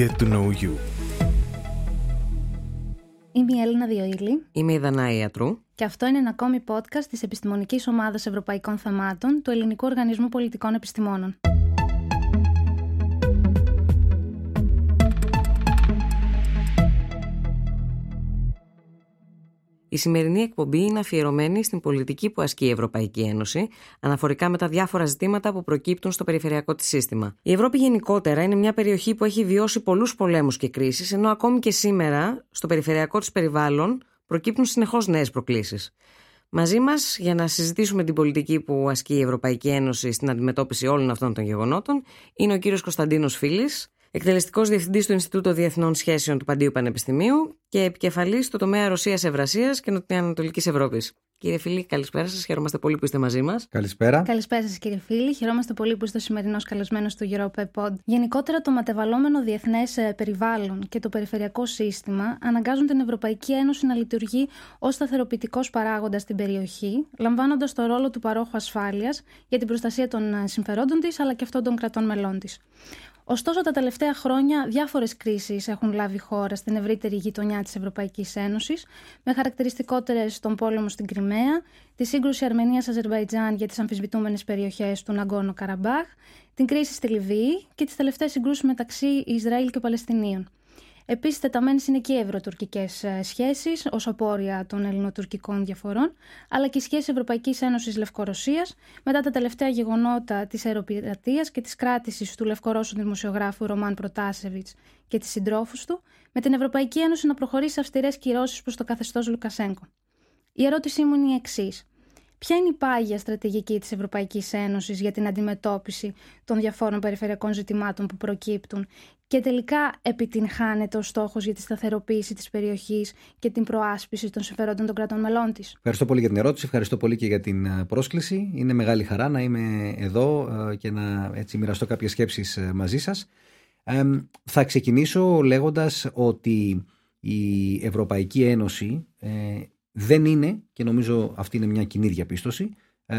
get to know you. Είμαι η Έλληνα Διοήλη Είμαι η Δανάη Ιατρού. και αυτό είναι ένα ακόμη podcast της Επιστημονικής Ομάδας Ευρωπαϊκών Θεμάτων του Ελληνικού Οργανισμού Πολιτικών Επιστημόνων. Η σημερινή εκπομπή είναι αφιερωμένη στην πολιτική που ασκεί η Ευρωπαϊκή Ένωση, αναφορικά με τα διάφορα ζητήματα που προκύπτουν στο περιφερειακό της σύστημα. Η Ευρώπη γενικότερα είναι μια περιοχή που έχει βιώσει πολλούς πολέμους και κρίσεις, ενώ ακόμη και σήμερα στο περιφερειακό της περιβάλλον προκύπτουν συνεχώς νέες προκλήσεις. Μαζί μας, για να συζητήσουμε την πολιτική που ασκεί η Ευρωπαϊκή Ένωση στην αντιμετώπιση όλων αυτών των γεγονότων, είναι ο κύριος Κωνσταντίνος Φίλης, εκτελεστικός διευθυντής του Ινστιτούτου Διεθνών Σχέσεων του Παντίου Πανεπιστημίου και επικεφαλής στο τομέα Ρωσία-Ευρασία και Νοτιοανατολικής Ευρώπης. Κύριε Φίλη, καλησπέρα σας. Χαιρόμαστε πολύ που είστε μαζί μας. Καλησπέρα. Καλησπέρα σας, κύριε φίλοι. Χαιρόμαστε πολύ που είστε ο σημερινός καλεσμένος του Europa Pod. Γενικότερα, το ματεβαλλόμενο διεθνές περιβάλλον και το περιφερειακό σύστημα αναγκάζουν την Ευρωπαϊκή Ένωση να λειτουργεί ως σταθεροποιητικός παράγοντας στην περιοχή, λαμβάνοντας το ρόλο του παρόχου ασφάλειας για την προστασία των συμφερόντων της αλλά και αυτών των κρατών μελών της. Ωστόσο, τα τελευταία χρόνια διάφορες κρίσεις έχουν λάβει χώρα στην ευρύτερη γειτονιά της Ευρωπαϊκής Ένωσης, με χαρακτηριστικότερες τον πόλεμο στην Κρυμαία, τη σύγκρουση Αρμενία-Αζερβαϊτζάν για τις αμφισβητούμενες περιοχές του Ναγκόνο Καραμπάχ, την κρίση στη Λιβύη και τις τελευταίες συγκρούσεις μεταξύ Ισραήλ και Παλαιστινίων. Επίσης, τεταμένε είναι και οι ευρωτουρκικές σχέσεις ως απόρρια των ελληνοτουρκικών διαφορών, αλλά και οι σχέσεις Ευρωπαϊκής Ένωσης Λευκορωσίας μετά τα τελευταία γεγονότα της αεροπειρατείας και της κράτησης του Λευκορώσου δημοσιογράφου Ρωμάν Προτάσεβιτς και της συντρόφους του, με την Ευρωπαϊκή Ένωση να προχωρήσει αυστηρές κυρώσεις προς το καθεστώς Λουκασέγκο. Η ερώτησή μου είναι η εξής. Ποια είναι η πάγια στρατηγική της Ευρωπαϊκής Ένωσης για την αντιμετώπιση των διαφόρων περιφερειακών ζητημάτων που προκύπτουν και τελικά επιτυγχάνεται ο στόχος για τη σταθεροποίηση της περιοχής και την προάσπιση των συμφερόντων των κρατών μελών της; Ευχαριστώ πολύ για την ερώτηση, ευχαριστώ πολύ και για την ε, πρόσκληση. Είναι μεγάλη χαρά να είμαι εδώ ε, και να έτσι, μοιραστώ κάποιες σκέψεις ε, μαζί σας. Ε, θα ξεκινήσω λέγοντας ότι η Ευρωπαϊκή Ένωση δεν είναι, και νομίζω αυτή είναι μια κοινή διαπίστωση,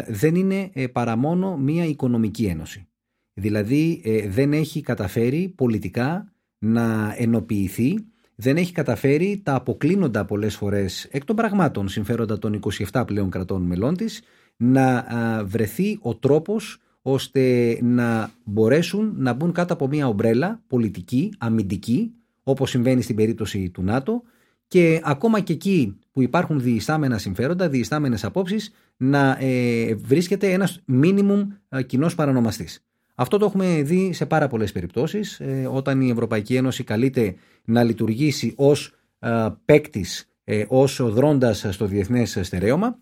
δεν είναι παρά μόνο μια οικονομική ένωση. Δηλαδή δεν έχει καταφέρει πολιτικά να ενοποιηθεί, δεν έχει καταφέρει τα αποκλίνοντα πολλές φορές εκ των πραγμάτων συμφέροντα των 27 πλέον κρατών μελών της να βρεθεί ο τρόπος ώστε να μπορέσουν να μπουν κάτω από μια ομπρέλα πολιτική, αμυντική, όπως συμβαίνει στην περίπτωση του ΝΑΤΟ και ακόμα και εκεί που υπάρχουν διεστάμενα συμφέροντα, διεστάμενες απόψεις, να ε, βρίσκεται ένας μίνιμουμ ε, κοινός παρανομαστής. Αυτό το έχουμε δει σε πάρα πολλές περιπτώσεις, ε, όταν η Ευρωπαϊκή Ένωση καλείται να λειτουργήσει ως ε, παίκτης, ε, ως δρώντας στο διεθνές στερέωμα,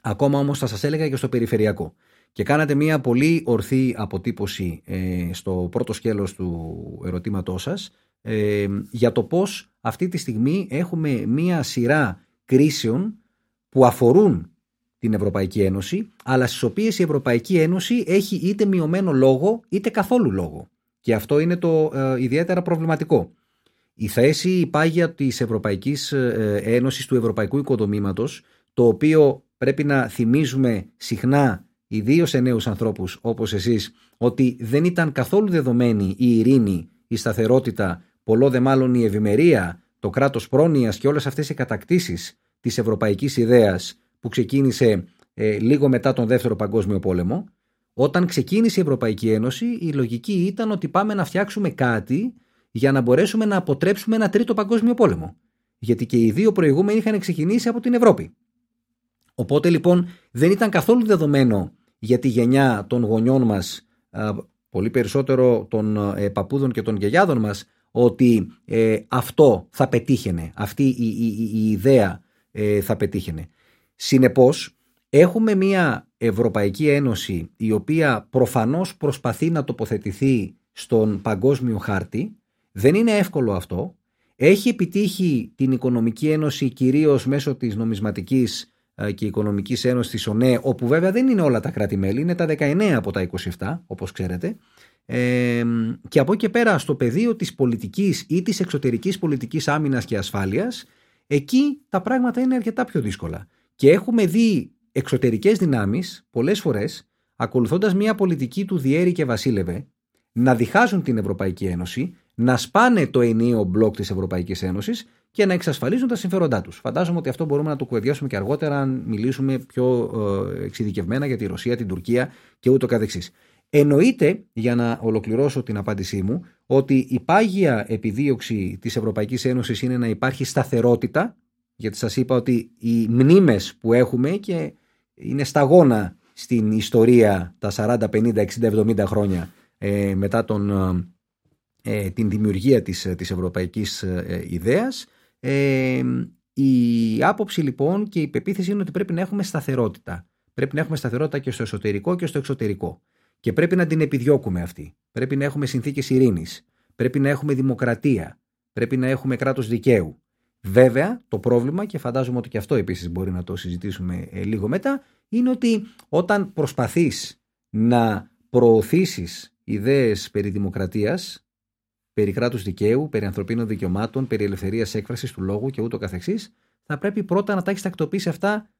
ακόμα όμως θα σας έλεγα και στο περιφερειακό. Και κάνατε μια πολύ ορθή αποτύπωση ε, στο πρώτο σκέλος του ερωτήματός σας ε, για το πώς αυτή τη στιγμή έχουμε μια σειρά κρίσεων που αφορούν την Ευρωπαϊκή Ένωση, αλλά στις οποίες η Ευρωπαϊκή Ένωση έχει είτε μειωμένο λόγο είτε καθόλου λόγο. Και αυτό είναι το ε, ιδιαίτερα προβληματικό. Η θέση η πάγια της Ευρωπαϊκής ε, Ένωσης του Ευρωπαϊκού Οικοδομήματος, το οποίο πρέπει να θυμίζουμε συχνά ιδίως σε νέους ανθρώπους όπως εσείς, ότι δεν ήταν καθόλου δεδομένη η ειρήνη, η σταθερότητα, πολλό δε μάλλον η ευημερία, το κράτος πρόνοιας και όλες αυτές οι κατακτήσεις της ευρωπαϊκής ιδέας που ξεκίνησε ε, λίγο μετά τον Δεύτερο Παγκόσμιο Πόλεμο, όταν ξεκίνησε η Ευρωπαϊκή Ένωση, η λογική ήταν ότι πάμε να φτιάξουμε κάτι για να μπορέσουμε να αποτρέψουμε ένα τρίτο Παγκόσμιο Πόλεμο. Γιατί και οι δύο προηγούμενοι είχαν ξεκινήσει από την Ευρώπη. Οπότε λοιπόν δεν ήταν καθόλου δεδομένο για τη γενιά των γονιών μας, πολύ περισσότερο των ε, παππούδων και των γιαγιάδων μας, ότι ε, αυτό θα πετύχαινε, αυτή η, η, η ιδέα ε, θα πετύχαινε. Συνεπώς, έχουμε μια Ευρωπαϊκή Ένωση η οποία προφανώς προσπαθεί να τοποθετηθεί στον παγκόσμιο χάρτη. Δεν είναι εύκολο αυτό. Έχει επιτύχει την Οικονομική Ένωση κυρίως μέσω της νομισματικής και Οικονομικής Ένωσης της ΟΝΕ, όπου βέβαια δεν είναι όλα τα κράτη-μέλη, είναι τα 19 από τα 27, όπως ξέρετε. Ε, και από εκεί και πέρα στο πεδίο της πολιτικής ή της εξωτερικής πολιτικής άμυνας και ασφάλειας, εκεί τα πράγματα είναι αρκετά πιο δύσκολα. Και έχουμε δει εξωτερικές δυνάμεις πολλές φορές, ακολουθώντας μια πολιτική του διέρη και βασίλευε, να διχάζουν την Ευρωπαϊκή Ένωση, να σπάνε το ενίο μπλοκ της Ευρωπαϊκής Ένωσης και να εξασφαλίζουν τα συμφέροντά τους. Φαντάζομαι ότι αυτό μπορούμε να το κουβεντιάσουμε και αργότερα, αν μιλήσουμε πιο ε, εξειδικευμένα για τη Ρωσία, την Τουρκία και ούτω καθεξής. Εννοείται, για να ολοκληρώσω την απάντησή μου, ότι η πάγια επιδίωξη της Ευρωπαϊκής Ένωσης είναι να υπάρχει σταθερότητα, γιατί σας είπα ότι οι μνήμες που έχουμε και είναι σταγόνα στην ιστορία τα 40, 50, 60, 70 χρόνια ε, μετά τον, ε, την δημιουργία της, της ευρωπαϊκής ε, ιδέας. Ε, η άποψη λοιπόν και η πεποίθηση είναι ότι πρέπει να έχουμε σταθερότητα. Πρέπει να έχουμε σταθερότητα και στο εσωτερικό και στο εξωτερικό. Και πρέπει να την επιδιώκουμε αυτή. Πρέπει να έχουμε συνθήκες ειρήνης. Πρέπει να έχουμε δημοκρατία. Πρέπει να έχουμε κράτος δικαίου. Βέβαια, το πρόβλημα, και φαντάζομαι ότι και αυτό επίσης μπορεί να το συζητήσουμε ε, λίγο μετά, είναι ότι όταν προσπαθείς να προωθήσεις ιδέες περί δημοκρατίας, περί κράτους δικαίου, περί ανθρωπίνων δικαιωμάτων, περί ελευθερίας έκφρασης του λόγου και ούτω καθεξής, θα πρέπει πρώτα να τα έχεις τακτοποιήσει αυτά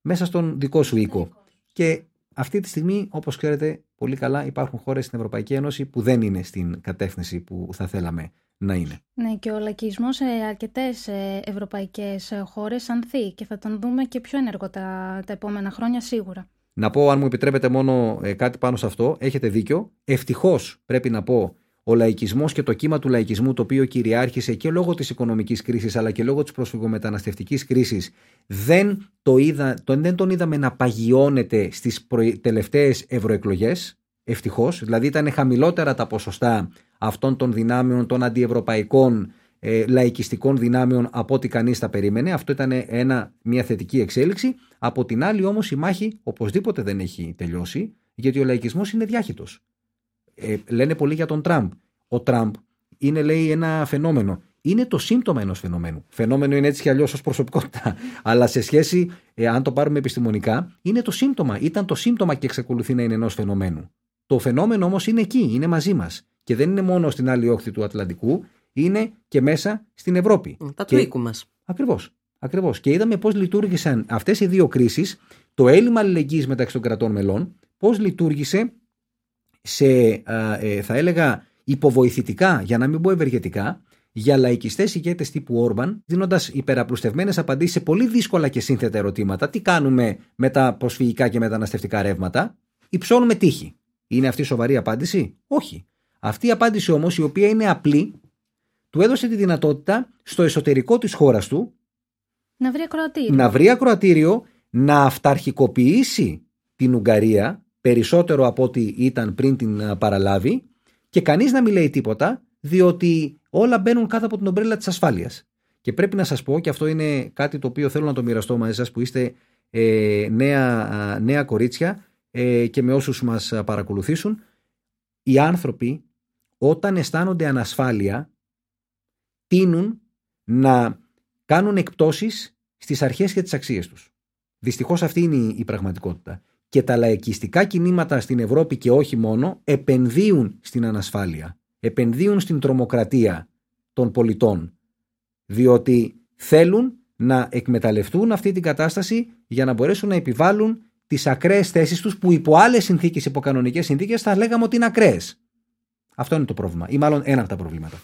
μέσα στον δικό σου οίκο. Και αυτή τη στιγμή, όπως ξέρετε πολύ καλά, υπάρχουν χώρες στην Ευρωπαϊκή Ένωση που δεν είναι στην κατεύθυνση που θα θέλαμε να είναι. Ναι, και ο λαϊκισμός σε αρκετές ε, ευρωπαϊκές χώρες ανθεί και θα τον δούμε και πιο ένεργο τα, τα επόμενα χρόνια σίγουρα. Να πω, αν μου επιτρέπετε, μόνο ε, κάτι πάνω σε αυτό. Έχετε δίκιο. Ευτυχώς πρέπει να πω ο λαϊκισμός και το κύμα του λαϊκισμού το οποίο κυριάρχησε και λόγω της οικονομικής κρίσης αλλά και λόγω της προσφυγομεταναστευτικής κρίσης δεν, το είδα, το, δεν τον είδαμε να παγιώνεται στις προ, τελευταίες ευρωεκλογές ευτυχώς, δηλαδή ήταν χαμηλότερα τα ποσοστά αυτών των δυνάμεων των αντιευρωπαϊκών ε, λαϊκιστικών δυνάμεων από ό,τι κανείς τα περίμενε. Αυτό ήταν ένα, μια θετική εξέλιξη. Από την άλλη όμως η μάχη οπωσδήποτε δεν έχει τελειώσει γιατί ο λαϊκισμός είναι διάχυτος ε, λένε πολύ για τον Τραμπ. Ο Τραμπ είναι, λέει, ένα φαινόμενο. Είναι το σύμπτωμα ενός φαινομένου. Φαινόμενο είναι έτσι κι αλλιώς ως προσωπικότητα. Αλλά σε σχέση, ε, αν το πάρουμε επιστημονικά, είναι το σύμπτωμα. Ήταν το σύμπτωμα και εξακολουθεί να είναι ενός φαινομένου. Το φαινόμενο όμως είναι εκεί, είναι μαζί μας. Και δεν είναι μόνο στην άλλη όχθη του Ατλαντικού, είναι και μέσα στην Ευρώπη. Τα του οίκου μας. Ακριβώς. Ακριβώς. Και είδαμε πώς λειτουργήσαν αυτές οι δύο κρίσεις, το έλλειμμα αλληλεγγύης μεταξύ των κρατών μελών, πώς λειτουργήσε σε, ε, θα έλεγα, υποβοηθητικά, για να μην πω ευεργετικά, για λαϊκιστές ηγέτες τύπου Όρμπαν, δίνοντας υπεραπλουστευμένες απαντήσεις σε πολύ δύσκολα και σύνθετα ερωτήματα. Τι κάνουμε με τα προσφυγικά και μεταναστευτικά ρεύματα, υψώνουμε τύχη. Είναι αυτή η σοβαρή απάντηση, Όχι. Αυτή η απάντηση όμως, η οποία είναι απλή, του έδωσε τη δυνατότητα στο εσωτερικό της χώρας του να βρει ακροατήριο. Να βρει ακροατήριο, να αυταρχικοποιήσει την Ουγγαρία περισσότερο από ό,τι ήταν πριν την παραλάβει και κανείς να μην λέει τίποτα διότι όλα μπαίνουν κάτω από την ομπρέλα της ασφάλειας. Και πρέπει να σας πω και αυτό είναι κάτι το οποίο θέλω να το μοιραστώ μαζί σας που είστε ε, νέα, νέα κορίτσια ε, και με όσους μας παρακολουθήσουν οι άνθρωποι όταν αισθάνονται ανασφάλεια τίνουν να κάνουν εκπτώσεις στις αρχές και τις αξίες τους. Δυστυχώς αυτή είναι η πραγματικότητα και τα λαϊκιστικά κινήματα στην Ευρώπη και όχι μόνο επενδύουν στην ανασφάλεια, επενδύουν στην τρομοκρατία των πολιτών, διότι θέλουν να εκμεταλλευτούν αυτή την κατάσταση για να μπορέσουν να επιβάλλουν τις ακραίες θέσεις τους που υπό άλλες συνθήκες, υπό κανονικές συνθήκες, θα λέγαμε ότι είναι ακραίες. Αυτό είναι το πρόβλημα, ή μάλλον ένα από τα προβλήματα.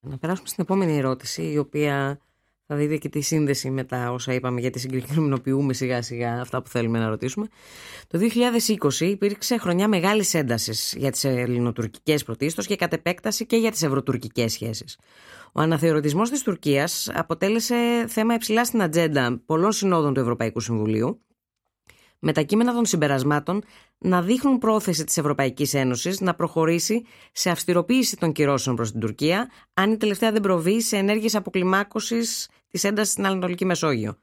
Να περάσουμε στην επόμενη ερώτηση, η οποία θα δείτε και τη σύνδεση με τα όσα είπαμε γιατί συγκεκριμενοποιούμε σιγά σιγά αυτά που θέλουμε να ρωτήσουμε. Το 2020 υπήρξε χρονιά μεγάλης έντασης για τις ελληνοτουρκικές πρωτίστως και κατ' επέκταση και για τις ευρωτουρκικές σχέσεις. Ο αναθεωρητισμός της Τουρκίας αποτέλεσε θέμα υψηλά στην ατζέντα πολλών συνόδων του Ευρωπαϊκού Συμβουλίου με τα κείμενα των συμπερασμάτων να δείχνουν πρόθεση της Ευρωπαϊκής Ένωσης να προχωρήσει σε αυστηροποίηση των κυρώσεων προς την Τουρκία αν η τελευταία δεν προβεί σε ενέργειες αποκλιμάκωσης της έντασης στην Ανατολική Μεσόγειο.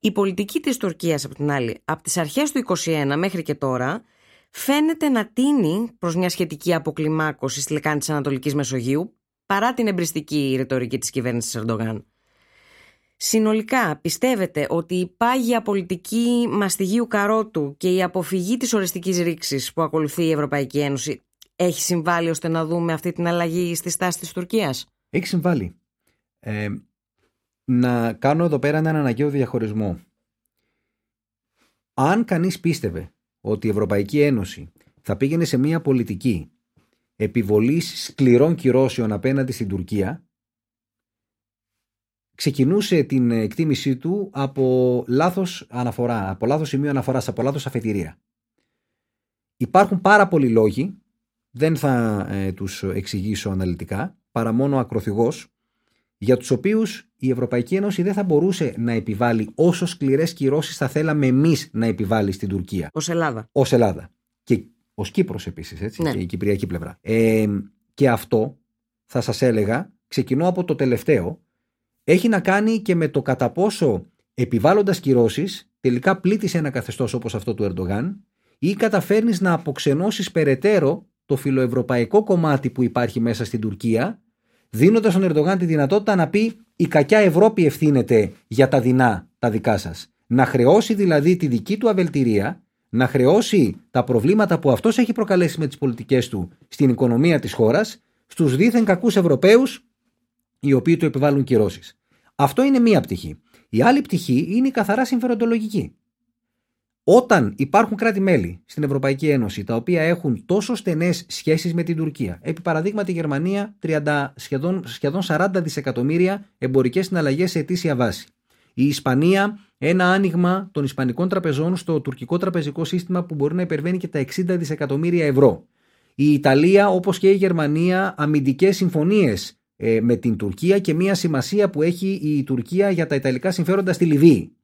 Η πολιτική της Τουρκίας από την άλλη, από τις αρχές του 2021 μέχρι και τώρα, φαίνεται να τίνει προς μια σχετική αποκλιμάκωση στη λεκάνη της Ανατολικής Μεσογείου παρά την εμπριστική ρητορική της κυβέρνησης Ερντογάν. Συνολικά πιστεύετε ότι η πάγια πολιτική μαστιγίου καρότου και η αποφυγή της οριστικής ρήξης που ακολουθεί η Ευρωπαϊκή Ένωση έχει συμβάλει ώστε να δούμε αυτή την αλλαγή στη στάση της Τουρκίας; Έχει συμβάλει. Ε, να κάνω εδώ πέρα έναν αναγκαίο διαχωρισμό. Αν κανείς πίστευε ότι η Ευρωπαϊκή Ένωση θα πήγαινε σε μια πολιτική επιβολής σκληρών κυρώσεων απέναντι στην Τουρκία ξεκινούσε την εκτίμησή του από λάθος αναφορά, από λάθος σημείο αναφοράς, από λάθος αφετηρία. Υπάρχουν πάρα πολλοί λόγοι, δεν θα ε, τους εξηγήσω αναλυτικά, παρά μόνο ακροθυγός, για τους οποίους η Ευρωπαϊκή Ένωση δεν θα μπορούσε να επιβάλλει όσο σκληρές κυρώσεις θα θέλαμε εμείς να επιβάλλει στην Τουρκία. Ως Ελλάδα. Ως Ελλάδα. Και ως Κύπρος επίσης, έτσι, Ναι. και η κυπριακή πλευρά. Ε, και αυτό θα σας έλεγα, ξεκινώ από το τελευταίο, έχει να κάνει και με το κατά πόσο επιβάλλοντας κυρώσεις τελικά πλήττεις ένα καθεστώς όπως αυτό του Ερντογάν ή καταφέρνεις να αποξενώσεις περαιτέρω το φιλοευρωπαϊκό κομμάτι που υπάρχει μέσα στην Τουρκία δίνοντας στον Ερντογάν τη δυνατότητα να πει η κακιά Ευρώπη ευθύνεται για τα δεινά τα δικά σας. Να χρεώσει δηλαδή τη δική του αβελτηρία, να χρεώσει τα προβλήματα που αυτός έχει προκαλέσει με τις πολιτικές του στην οικονομία της χώρας στους δίθεν κακούς Ευρωπαίους οι οποίοι του επιβάλλουν κυρώσεις. Αυτό είναι μία πτυχή. Η άλλη πτυχή είναι η καθαρά συμφεροντολογική. Όταν υπάρχουν κράτη-μέλη στην Ευρωπαϊκή Ένωση τα οποία έχουν τόσο στενές σχέσεις με την Τουρκία, επί παραδείγματι η Γερμανία 30, σχεδόν, σχεδόν 40 δισεκατομμύρια εμπορικές συναλλαγές σε ετήσια βάση. Η Ισπανία ένα άνοιγμα των Ισπανικών τραπεζών στο τουρκικό τραπεζικό σύστημα που μπορεί να υπερβαίνει και τα 60 δισεκατομμύρια ευρώ. Η Ιταλία όπως και η Γερμανία αμυντικές συμφωνίες ε, με την Τουρκία και μια σημασία που έχει η Τουρκία για τα Ιταλικά συμφέροντα στη Λιβύη.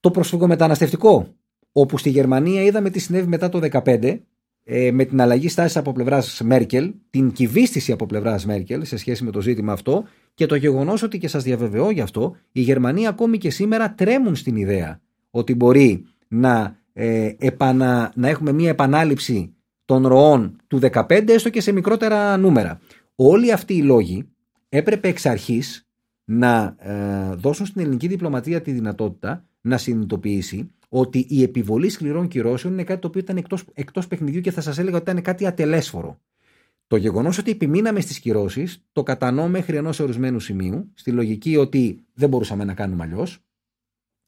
Το προσφυγομεταναστευτικό, όπου στη Γερμανία είδαμε τι συνέβη μετά το 2015 ε, με την αλλαγή στάσης από πλευράς Μέρκελ, την κυβίστηση από πλευράς Μέρκελ σε σχέση με το ζήτημα αυτό και το γεγονός ότι και σας διαβεβαιώ γι' αυτό, οι Γερμανοί ακόμη και σήμερα τρέμουν στην ιδέα ότι μπορεί να, ε, επανα, να έχουμε μια επανάληψη των ροών του 2015 έστω και σε μικρότερα νούμερα. Όλοι αυτοί οι λόγοι έπρεπε εξ αρχής να ε, δώσουν στην ελληνική διπλωματία τη δυνατότητα να συνειδητοποιήσει ότι η επιβολή σκληρών κυρώσεων είναι κάτι το οποίο ήταν εκτός, εκτός παιχνιδιού και θα σας έλεγα ότι ήταν κάτι ατελέσφορο. Το γεγονός ότι επιμείναμε στις κυρώσεις το κατανοώ μέχρι ενός ορισμένου σημείου, στη λογική ότι δεν μπορούσαμε να κάνουμε αλλιώς.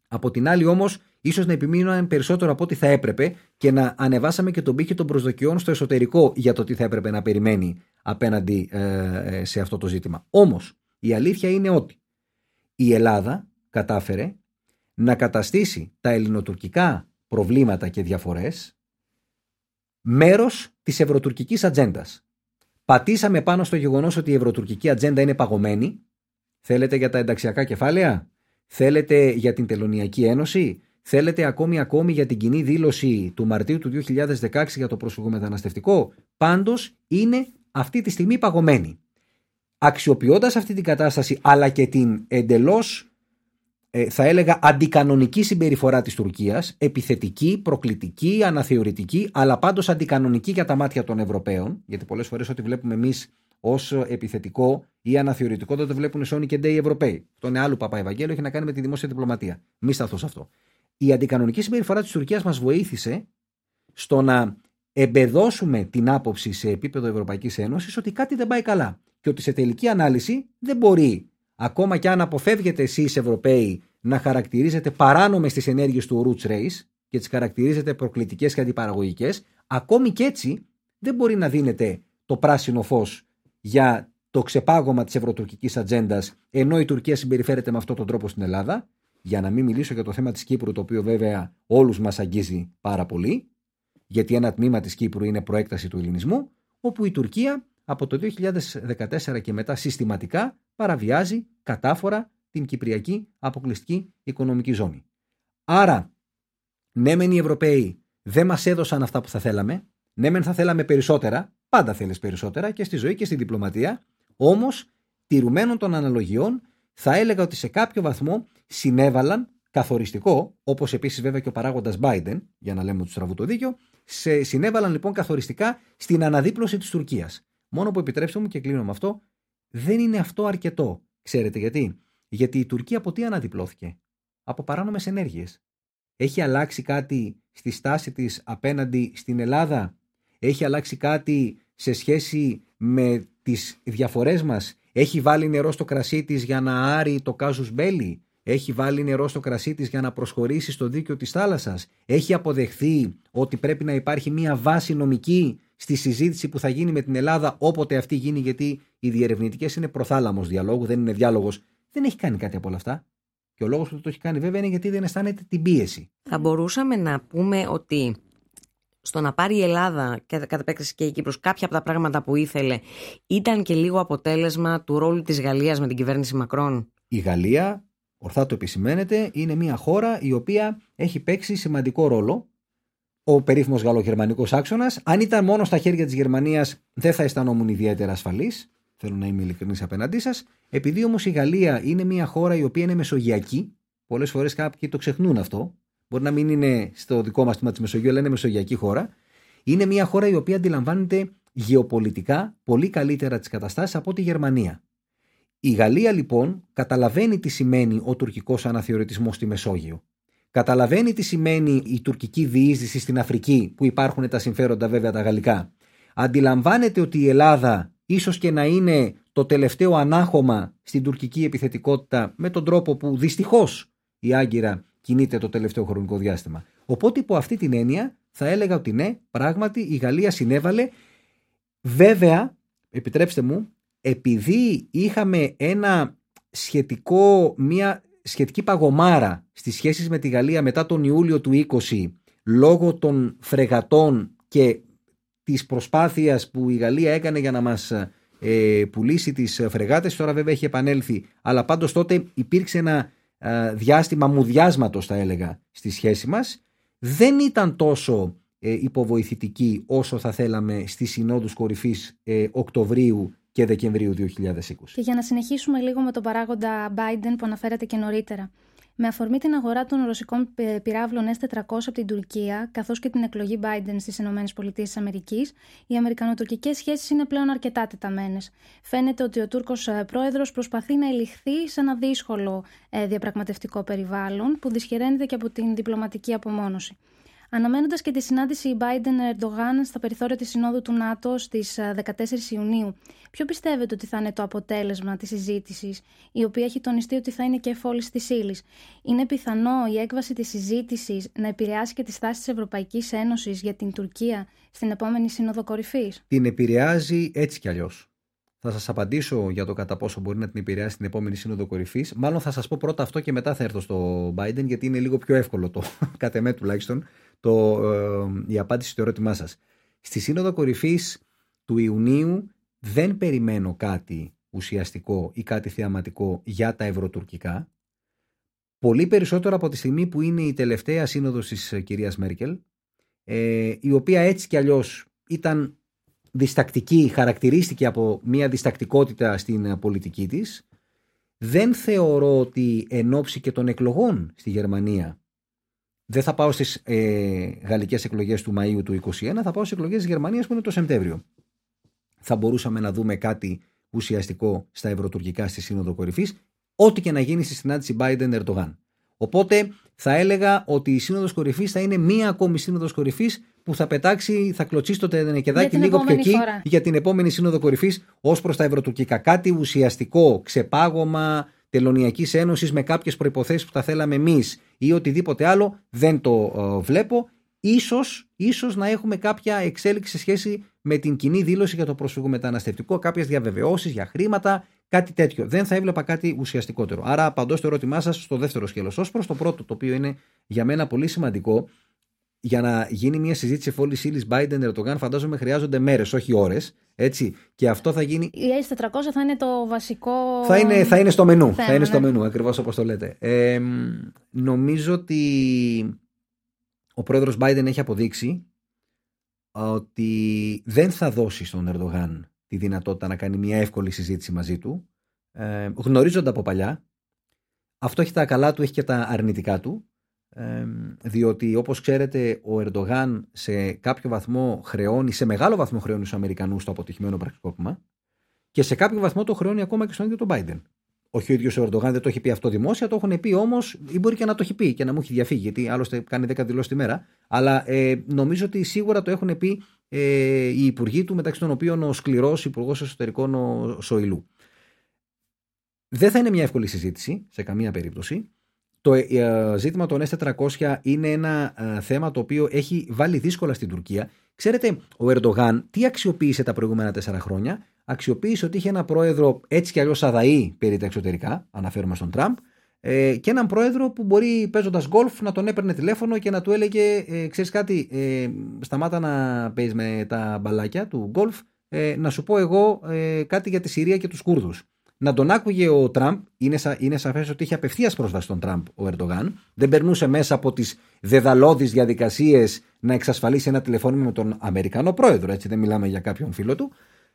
Από την άλλη, όμως, ίσως να επιμείναμε περισσότερο από ό,τι θα έπρεπε και να ανεβάσαμε και τον πύχη των προσδοκιών στο εσωτερικό για το τι θα έπρεπε να περιμένει απέναντι ε, σε αυτό το ζήτημα. Όμως, η αλήθεια είναι ότι η Ελλάδα κατάφερε να καταστήσει τα ελληνοτουρκικά προβλήματα και διαφορές μέρος της ευρωτουρκικής ατζέντας. Πατήσαμε πάνω στο γεγονός ότι η ευρωτουρκική ατζέντα είναι παγωμένη. Θέλετε για τα ενταξιακά κεφάλαια, θέλετε για την Τελωνιακή Ένωση, θέλετε ακόμη ακόμη για την κοινή δήλωση του Μαρτίου του 2016 για το προσφυγομεταναστευτικό; Πάντως είναι αυτή τη στιγμή παγωμένη. Αξιοποιώντας αυτή την κατάσταση αλλά και την εντελώς ε, θα έλεγα αντικανονική συμπεριφορά της Τουρκίας, επιθετική, προκλητική, αναθεωρητική, αλλά πάντως αντικανονική για τα μάτια των Ευρωπαίων, γιατί πολλές φορές ό,τι βλέπουμε εμείς ως επιθετικό ή αναθεωρητικό δεν το βλέπουν σόνοι και ντε οι Ευρωπαίοι. Αυτό είναι άλλο Παπα Ευαγγέλιο, έχει να κάνει με τη δημόσια διπλωματία. Μη σταθώ σε αυτό. Η αντικανονική συμπεριφορά της Τουρκίας μας βοήθησε στο να εμπεδώσουμε την άποψη σε επίπεδο Ευρωπαϊκής Ένωσης ότι κάτι δεν πάει καλά και ότι σε τελική ανάλυση δεν μπορεί ακόμα και αν αποφεύγετε εσείς Ευρωπαίοι να χαρακτηρίζετε παράνομες τις ενέργειες του Roots Race και τις χαρακτηρίζετε προκλητικές και αντιπαραγωγικές, ακόμη και έτσι δεν μπορεί να δίνετε το πράσινο φως για το ξεπάγωμα της ευρωτουρκικής ατζέντας, ενώ η Τουρκία συμπεριφέρεται με αυτόν τον τρόπο στην Ελλάδα, για να μην μιλήσω για το θέμα της Κύπρου, το οποίο βέβαια όλους μας αγγίζει πάρα πολύ, γιατί ένα τμήμα της Κύπρου είναι προέκταση του ελληνισμού, όπου η Τουρκία από το 2014 και μετά συστηματικά παραβιάζει κατάφορα την Κυπριακή αποκλειστική οικονομική ζώνη. Άρα, ναι μεν οι Ευρωπαίοι δεν μας έδωσαν αυτά που θα θέλαμε, ναι μεν θα θέλαμε περισσότερα, πάντα θέλεις περισσότερα και στη ζωή και στη διπλωματία, όμως τηρουμένων των αναλογιών θα έλεγα ότι σε κάποιο βαθμό συνέβαλαν καθοριστικό, όπως επίσης βέβαια και ο παράγοντας Biden, για να λέμε του στραβού το δίκιο, σε, συνέβαλαν λοιπόν καθοριστικά στην αναδίπλωση της Τουρκίας. Μόνο που επιτρέψτε μου και κλείνω με αυτό, δεν είναι αυτό αρκετό. Ξέρετε γιατί; Γιατί η Τουρκία από τι αναδιπλώθηκε; Από παράνομες ενέργειες. Έχει αλλάξει κάτι στη στάση της απέναντι στην Ελλάδα; Έχει αλλάξει κάτι σε σχέση με τις διαφορές μας; Έχει βάλει νερό στο κρασί της για να άρει το κάζους μπέλι. Έχει βάλει νερό στο κρασί της για να προσχωρήσει στο δίκαιο της θάλασσας, έχει αποδεχθεί ότι πρέπει να υπάρχει μια βάση νομική στη συζήτηση που θα γίνει με την Ελλάδα όποτε αυτή γίνει, γιατί οι διερευνητικές είναι προθάλαμος διαλόγου, δεν είναι διάλογος. Δεν έχει κάνει κάτι από όλα αυτά. Και ο λόγος που το έχει κάνει βέβαια είναι γιατί δεν αισθάνεται την πίεση. Θα μπορούσαμε να πούμε ότι στο να πάρει η Ελλάδα και κατά επέκταση και η Κύπρος κάποια από τα πράγματα που ήθελε ήταν και λίγο αποτέλεσμα του ρόλου της Γαλλίας με την κυβέρνηση Μακρόν; Η Γαλλία, ορθά το επισημαίνεται, είναι μια χώρα η οποία έχει παίξει σημαντικό ρόλο. Ο περίφημος γαλλογερμανικός άξονας, αν ήταν μόνο στα χέρια της Γερμανίας, δεν θα αισθανόμουν ιδιαίτερα ασφαλής. Θέλω να είμαι ειλικρινής απέναντί σας. Επειδή όμως η Γαλλία είναι μια χώρα η οποία είναι μεσογειακή, πολλές φορές κάποιοι το ξεχνούν αυτό, μπορεί να μην είναι στο δικό μας τμήμα της Μεσογείου, αλλά είναι μεσογειακή χώρα. Είναι μια χώρα η οποία αντιλαμβάνεται γεωπολιτικά πολύ καλύτερα τις καταστάσεις από τη Γερμανία. Η Γαλλία λοιπόν καταλαβαίνει τι σημαίνει ο τουρκικός αναθεωρητισμός στη Μεσόγειο. Καταλαβαίνει τι σημαίνει η τουρκική διείσδυση στην Αφρική, που υπάρχουν τα συμφέροντα βέβαια τα γαλλικά. Αντιλαμβάνεται ότι η Ελλάδα ίσως και να είναι το τελευταίο ανάχωμα στην τουρκική επιθετικότητα με τον τρόπο που δυστυχώς η Άγκυρα κινείται το τελευταίο χρονικό διάστημα. Οπότε υπό αυτή την έννοια θα έλεγα ότι ναι, πράγματι η Γαλλία συνέβαλε. Βέβαια, επιτρέψτε μου, επειδή είχαμε ένα σχετικό, μια σχετική παγωμάρα στις σχέσεις με τη Γαλλία μετά τον Ιούλιο του 20 λόγω των φρεγατών και της προσπάθειας που η Γαλλία έκανε για να μας ε, πουλήσει τις φρεγάτες τώρα βέβαια έχει επανέλθει αλλά πάντως τότε υπήρξε ένα ε, διάστημα μουδιάσματος θα έλεγα στη σχέση μας. Δεν ήταν τόσο ε, υποβοηθητική όσο θα θέλαμε στις συνόδους κορυφής ε, Οκτωβρίου και Δεκεμβρίου 2020. Και για να συνεχίσουμε λίγο με τον παράγοντα Biden που αναφέρατε και νωρίτερα. Με αφορμή την αγορά των ρωσικών πυράβλων S-400 από την Τουρκία, καθώς και την εκλογή Biden στις ΗΠΑ, οι αμερικανοτουρκικές σχέσεις είναι πλέον αρκετά τεταμένες. Φαίνεται ότι ο Τούρκος ε, πρόεδρος προσπαθεί να ελιχθεί σε ένα δύσκολο ε, διαπραγματευτικό περιβάλλον που δυσχεραίνεται και από την διπλωματική απομόνωση. Αναμένοντας και τη συνάντηση Biden-Ερντογάν στα περιθώρια της Συνόδου του ΝΑΤΟ στις 14 ε, Ιουνίου, ποιο πιστεύετε ότι θα είναι το αποτέλεσμα της συζήτησης, η οποία έχει τονιστεί ότι θα είναι και εφόλης της ύλης; Είναι πιθανό η έκβαση της συζήτησης να επηρεάσει και τη στάση της Ευρωπαϊκής Ένωσης για την Τουρκία στην επόμενη Σύνοδο Κορυφής; Την επηρεάζει έτσι κι αλλιώς. Θα σας απαντήσω για το κατά πόσο μπορεί να την επηρεάσει την επόμενη Σύνοδο Κορυφής. Μάλλον θα σας πω πρώτα αυτό και μετά θα έρθω στο Biden, γιατί είναι λίγο πιο εύκολο το, κατ' εμέ τουλάχιστον, το, ε, η απάντηση στο ερώτημά σας. Στη Σύνοδο Κορυφής του Ιουνίου δεν περιμένω κάτι ουσιαστικό ή κάτι θεαματικό για τα ευρωτουρκικά. Πολύ περισσότερο από τη στιγμή που είναι η τελευταία σύνοδος της ε, κυρίας Μέρκελ, ε, η οποία έτσι κι αλλιώς ήταν διστακτική, χαρακτηρίστηκε από μια διστακτικότητα στην ε, πολιτική της. Δεν θεωρώ ότι εν ώψη και των εκλογών στη Γερμανία δεν θα πάω στις ε, γαλλικές εκλογές του Μαΐου του 2021, θα πάω στις εκλογές της Γερμανίας που είναι το Σεπτέμβριο. Θα μπορούσαμε να δούμε κάτι ουσιαστικό στα ευρωτουρκικά στη Σύνοδο Κορυφής, ό,τι και να γίνει στη συνάντηση Biden-Erdogan. Οπότε θα έλεγα ότι η Σύνοδος Κορυφής θα είναι μία ακόμη Σύνοδος Κορυφής που θα πετάξει, θα κλωτσίσει το τενεκεδάκι λίγο πιο εκεί για την επόμενη Σύνοδο Κορυφής ως προς τα ευρωτουρκικά. Κάτι ουσιαστικό, ξεπάγωμα τελωνιακής ένωσης με κάποιες προϋποθέσεις που θα θέλαμε εμείς ή οτιδήποτε άλλο δεν το ε, βλέπω. Ίσως, ίσως να έχουμε κάποια εξέλιξη σε σχέση με την κοινή δήλωση για το πρόσφυγο μεταναστευτικό, κάποιες διαβεβαιώσεις για χρήματα, κάτι τέτοιο. Δεν θα έβλεπα κάτι ουσιαστικότερο. Άρα, απαντώ στο ερώτημά σας στο δεύτερο σκέλος. Ω προς το πρώτο, το οποίο είναι για μένα πολύ σημαντικό, για να γίνει μια συζήτηση φόλη ύλη Biden-Ερτογάν, φαντάζομαι χρειάζονται μέρες, όχι ώρες. Έτσι. Και αυτό θα γίνει. Η S400 θα είναι το βασικό. Θα είναι, θα είναι στο μενού. θα είναι στο ναι. μενού, ακριβώς όπως το λέτε. Ε, νομίζω ότι ο πρόεδρος Biden έχει αποδείξει ότι δεν θα δώσει στον Ερντογάν τη δυνατότητα να κάνει μια εύκολη συζήτηση μαζί του. Ε, γνωρίζονται από παλιά. Αυτό έχει τα καλά του, έχει και τα αρνητικά του. Ε, διότι όπως ξέρετε ο Ερντογάν σε κάποιο βαθμό χρεώνει, σε μεγάλο βαθμό χρεώνει στους Αμερικανούς το αποτυχημένο πραξικόπημα και σε κάποιο βαθμό το χρεώνει ακόμα και στον ίδιο τον Biden όχι ο ίδιος ο Ερντογάν δεν το έχει πει αυτό δημόσια, το έχουν πει όμως, ή μπορεί και να το έχει πει και να μου έχει διαφύγει, γιατί άλλωστε κάνει 10 δηλώσεις τη μέρα. Αλλά ε, νομίζω ότι σίγουρα το έχουν πει ε, οι υπουργοί του, μεταξύ των οποίων ο σκληρός υπουργός εσωτερικών ο Σοηλού. Δεν θα είναι μια εύκολη συζήτηση σε καμία περίπτωση. το ε, ζήτημα των S400 είναι ένα ε, θέμα το οποίο έχει βάλει δύσκολα στην Τουρκία. Ξέρετε, ο Ερντογάν τι αξιοποίησε τα προηγούμενα τέσσερα χρόνια; Αξιοποίησε ότι είχε ένα πρόεδρο έτσι κι αλλιώς αδαή περί τα εξωτερικά, αναφέρομαι στον Τραμπ, ε, και έναν πρόεδρο που μπορεί παίζοντας γκολφ να τον έπαιρνε τηλέφωνο και να του έλεγε: ε, Ξέρεις κάτι, ε, σταμάτα να παίζεις με τα μπαλάκια του γκολφ, ε, να σου πω εγώ ε, κάτι για τη Συρία και τους Κούρδους να τον άκουγε ο Τραμπ. Είναι, σα, είναι σαφές ότι είχε απευθείας πρόσβαση στον Τραμπ ο Ερντογάν. Δεν περνούσε μέσα από τις δεδαλώδεις διαδικασίες να εξασφαλίσει ένα τηλεφώνημα με τον Αμερικανό πρόεδρο. Έτσι, δεν μιλάμε για κάποιον φίλο του.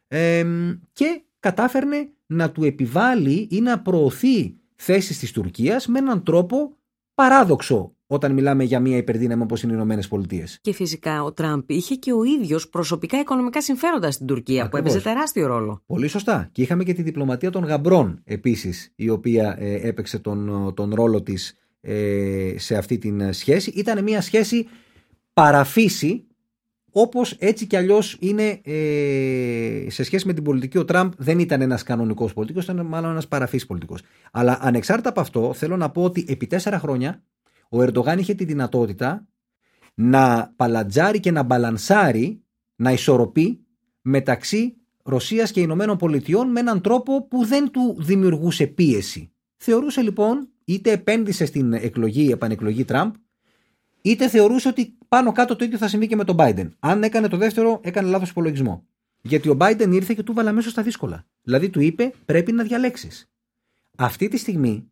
Ε, και κατάφερνε να του επιβάλλει ή να προωθεί θέσεις της Τουρκίας με έναν τρόπο παράδοξο όταν μιλάμε για μια υπερδύναμη όπως είναι οι Ηνωμένες Πολιτείες. Και φυσικά ο Τραμπ είχε και ο ίδιος προσωπικά οικονομικά συμφέροντα στην Τουρκία Ακριβώς. που έπαιζε τεράστιο ρόλο. Πολύ σωστά. Και είχαμε και τη διπλωματία των γαμπρών επίσης, η οποία ε, έπαιξε τον, τον ρόλο της ε, σε αυτή την σχέση. Ήταν μια σχέση παραφύση Όπως έτσι κι αλλιώς είναι ε, σε σχέση με την πολιτική, ο Τραμπ δεν ήταν ένας κανονικός πολιτικός, ήταν μάλλον ένας παραφύση πολιτικός. Αλλά ανεξάρτητα από αυτό, θέλω να πω ότι επί τέσσερα χρόνια ο Ερντογάν είχε τη δυνατότητα να παλατζάρει και να μπαλανσάρει, να ισορροπεί μεταξύ Ρωσίας και Ηνωμένων Πολιτειών με έναν τρόπο που δεν του δημιουργούσε πίεση. Θεωρούσε λοιπόν, είτε επένδυσε στην εκλογή, επανεκλογή Τραμπ, είτε θεωρούσε ότι πάνω κάτω το ίδιο θα συμβεί και με τον Biden. Αν έκανε το δεύτερο, έκανε λάθος υπολογισμό. Γιατί ο Biden ήρθε και του βάλα μέσα στα δύσκολα. Δηλαδή του είπε πρέπει να διαλέξεις. Αυτή τη στιγμή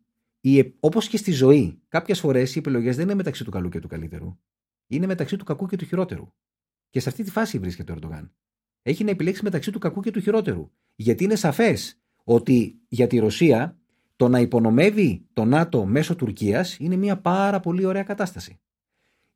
Όπως και στη ζωή, κάποιες φορές οι επιλογές δεν είναι μεταξύ του καλού και του καλύτερου. Είναι μεταξύ του κακού και του χειρότερου. Και σε αυτή τη φάση βρίσκεται ο Ερντογάν. Έχει να επιλέξει μεταξύ του κακού και του χειρότερου. Γιατί είναι σαφές ότι για τη Ρωσία το να υπονομεύει το ΝΑΤΟ μέσω Τουρκίας είναι μια πάρα πολύ ωραία κατάσταση.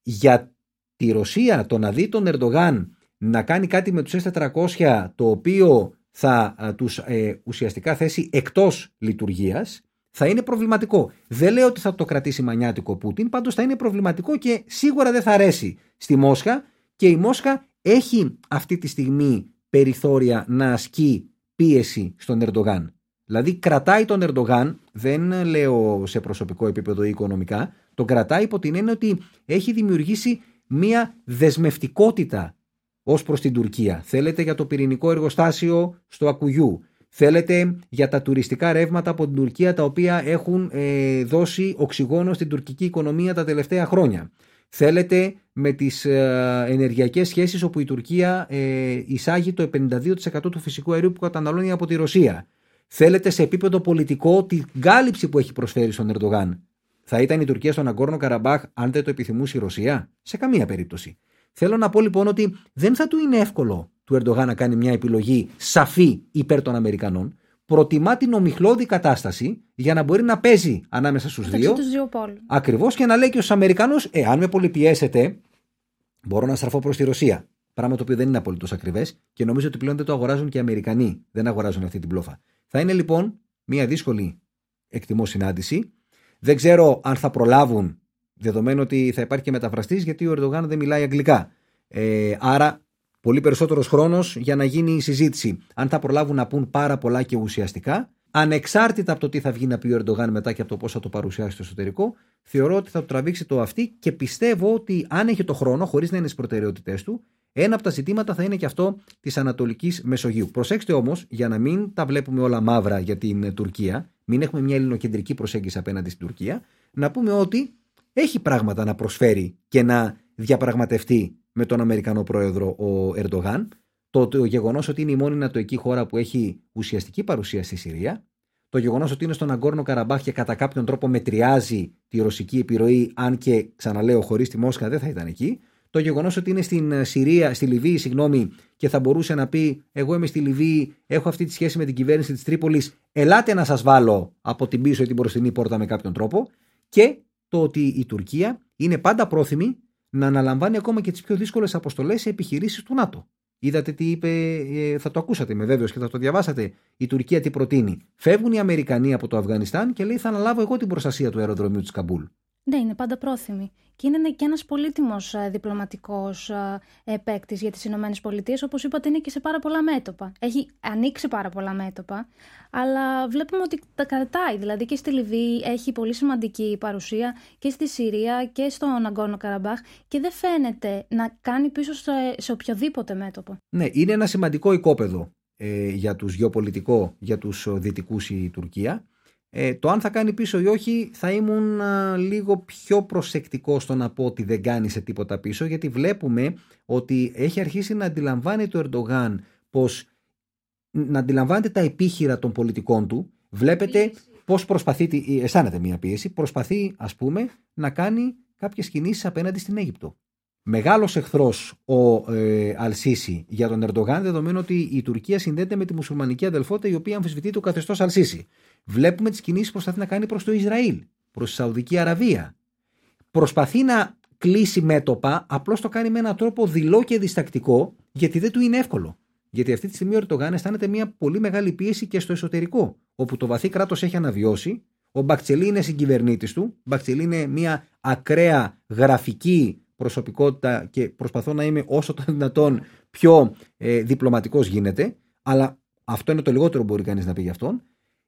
Για τη Ρωσία το να δει τον Ερντογάν να κάνει κάτι με τους S400 το οποίο θα τους ε, ουσιαστικά θέσει εκτός λειτουργίας θα είναι προβληματικό. Δεν λέω ότι θα το κρατήσει μανιάτικο ο Πούτιν, πάντως θα είναι προβληματικό και σίγουρα δεν θα αρέσει στη Μόσχα και η Μόσχα έχει αυτή τη στιγμή περιθώρια να ασκεί πίεση στον Ερντογάν. Δηλαδή κρατάει τον Ερντογάν, δεν λέω σε προσωπικό επίπεδο ή οικονομικά, τον κρατάει υπό την έννοια ότι έχει δημιουργήσει μία δεσμευτικότητα ως προς την Τουρκία. Θέλετε για το πυρηνικό εργοστάσιο στο Ακουγιού, Θέλετε για τα τουριστικά ρεύματα από την Τουρκία τα οποία έχουν ε, δώσει οξυγόνο στην τουρκική οικονομία τα τελευταία χρόνια. Θέλετε με τις ε, ενεργειακές σχέσεις όπου η Τουρκία ε, εισάγει το 52% του φυσικού αερίου που καταναλώνει από τη Ρωσία. Θέλετε σε επίπεδο πολιτικό την κάλυψη που έχει προσφέρει στον Ερντογάν. Θα ήταν η Τουρκία στον Αγκόρνο Καραμπάχ αν δεν το επιθυμούσε η Ρωσία; Σε καμία περίπτωση. Θέλω να πω λοιπόν ότι δεν θα του είναι εύκολο του Ερντογάν να κάνει μια επιλογή σαφή υπέρ των Αμερικανών. Προτιμά την ομιχλώδη κατάσταση για να μπορεί να παίζει ανάμεσα στους δύο. δύο Ακριβώς και να λέει και στους Αμερικανούς, ε, αν με πολυπιέσετε, μπορώ να στραφώ προς τη Ρωσία. Πράγμα το οποίο δεν είναι απολύτως ακριβές και νομίζω ότι πλέον δεν το αγοράζουν και οι Αμερικανοί. Δεν αγοράζουν αυτή την πλόφα. Θα είναι λοιπόν μια δύσκολη εκτιμώ συνάντηση. Δεν ξέρω αν θα προλάβουν, δεδομένου ότι θα υπάρχει και μεταφραστής, γιατί ο Ερντογάν δεν μιλάει αγγλικά. Ε, άρα πολύ περισσότερος χρόνος για να γίνει η συζήτηση. Αν θα προλάβουν να πούν πάρα πολλά και ουσιαστικά, ανεξάρτητα από το τι θα βγει να πει ο Ερντογάν μετά και από το πώς θα το παρουσιάσει στο εσωτερικό, θεωρώ ότι θα το τραβήξει το αυτή και πιστεύω ότι αν έχει το χρόνο, χωρίς να είναι στις προτεραιότητές του, ένα από τα ζητήματα θα είναι και αυτό της Ανατολικής Μεσογείου. Προσέξτε όμως, για να μην τα βλέπουμε όλα μαύρα για την Τουρκία, μην έχουμε μια ελληνοκεντρική προσέγγιση απέναντι στην Τουρκία, να πούμε ότι έχει πράγματα να προσφέρει και να διαπραγματευτεί με τον Αμερικανό πρόεδρο ο Ερντογάν. Το, το γεγονός ότι είναι η μόνη νατοική χώρα που έχει ουσιαστική παρουσία στη Συρία. Το γεγονός ότι είναι στον Αγκόρνο Καραμπάχ και κατά κάποιον τρόπο μετριάζει τη ρωσική επιρροή, αν και ξαναλέω χωρίς τη Μόσχα δεν θα ήταν εκεί. Το γεγονός ότι είναι στην Συρία, στη Λιβύη, συγγνώμη, και θα μπορούσε να πει: Εγώ είμαι στη Λιβύη, έχω αυτή τη σχέση με την κυβέρνηση της Τρίπολης, ελάτε να σας βάλω από την πίσω ή την μπροστινή πόρτα με κάποιον τρόπο. Και το ότι η Τουρκία είναι πάντα πρόθυμη να αναλαμβάνει ακόμα και τις πιο δύσκολες αποστολές σε επιχειρήσεις του ΝΑΤΟ. Είδατε τι είπε, ε, θα το ακούσατε με βέβαιος και θα το διαβάσατε. Η Τουρκία τι προτείνει. Φεύγουν οι Αμερικανοί από το Αφγανιστάν και λέει θα αναλάβω εγώ την προστασία του αεροδρομίου της Καμπούλ. Ναι, είναι πάντα πρόθυμη. Και είναι και ένας πολύτιμος ε, διπλωματικός ε, παίκτης για τις Ηνωμένες Πολιτείες. Όπως είπατε, είναι και σε πάρα πολλά μέτωπα. Έχει ανοίξει πάρα πολλά μέτωπα, αλλά βλέπουμε ότι τα κρατάει. Δηλαδή και στη Λιβύη έχει πολύ σημαντική παρουσία και στη Συρία και στο Ναγκόνο Καραμπάχ και δεν φαίνεται να κάνει πίσω σε, σε οποιοδήποτε μέτωπο. Ναι, είναι ένα σημαντικό οικόπεδο ε, για τους γεωπολιτικό, για τους δυτικούς η Τουρκία. Ε, το αν θα κάνει πίσω ή όχι θα ήμουν λίγο πιο προσεκτικός στο να πω ότι δεν κάνει σε τίποτα πίσω γιατί βλέπουμε ότι έχει αρχίσει να αντιλαμβάνει το Ερντογάν πως να αντιλαμβάνεται τα επίχειρα των πολιτικών του βλέπετε πως προσπαθεί, αισθάνεται μια πίεση προσπαθεί ας πούμε να κάνει κάποιες κινήσεις απέναντι στην Αίγυπτο μεγάλος εχθρός ο ε, Αλσίση για τον Ερντογάν δεδομένου ότι η Τουρκία συνδέεται με τη μουσουλμανική αδελφότητα η οποία αμφισβητεί το καθεστώς Αλσίση. Βλέπουμε τις κινήσεις που προσπαθεί να κάνει προς το Ισραήλ, προς τη Σαουδική Αραβία. Προσπαθεί να κλείσει μέτωπα, απλώς το κάνει με έναν τρόπο δειλό και διστακτικό γιατί δεν του είναι εύκολο. Γιατί αυτή τη στιγμή ο Ερντογάν αισθάνεται μια πολύ μεγάλη πίεση και στο εσωτερικό, όπου το βαθύ κράτος έχει αναβιώσει. Ο Μπακτσελή είναι συγκυβερνήτης του. Ο Μπακτσελή είναι μια ακραία γραφική προσωπικότητα και προσπαθώ να είμαι όσο το δυνατόν πιο ε, διπλωματικός γίνεται. Αλλά αυτό είναι το λιγότερο που μπορεί κανείς να πει για αυτόν.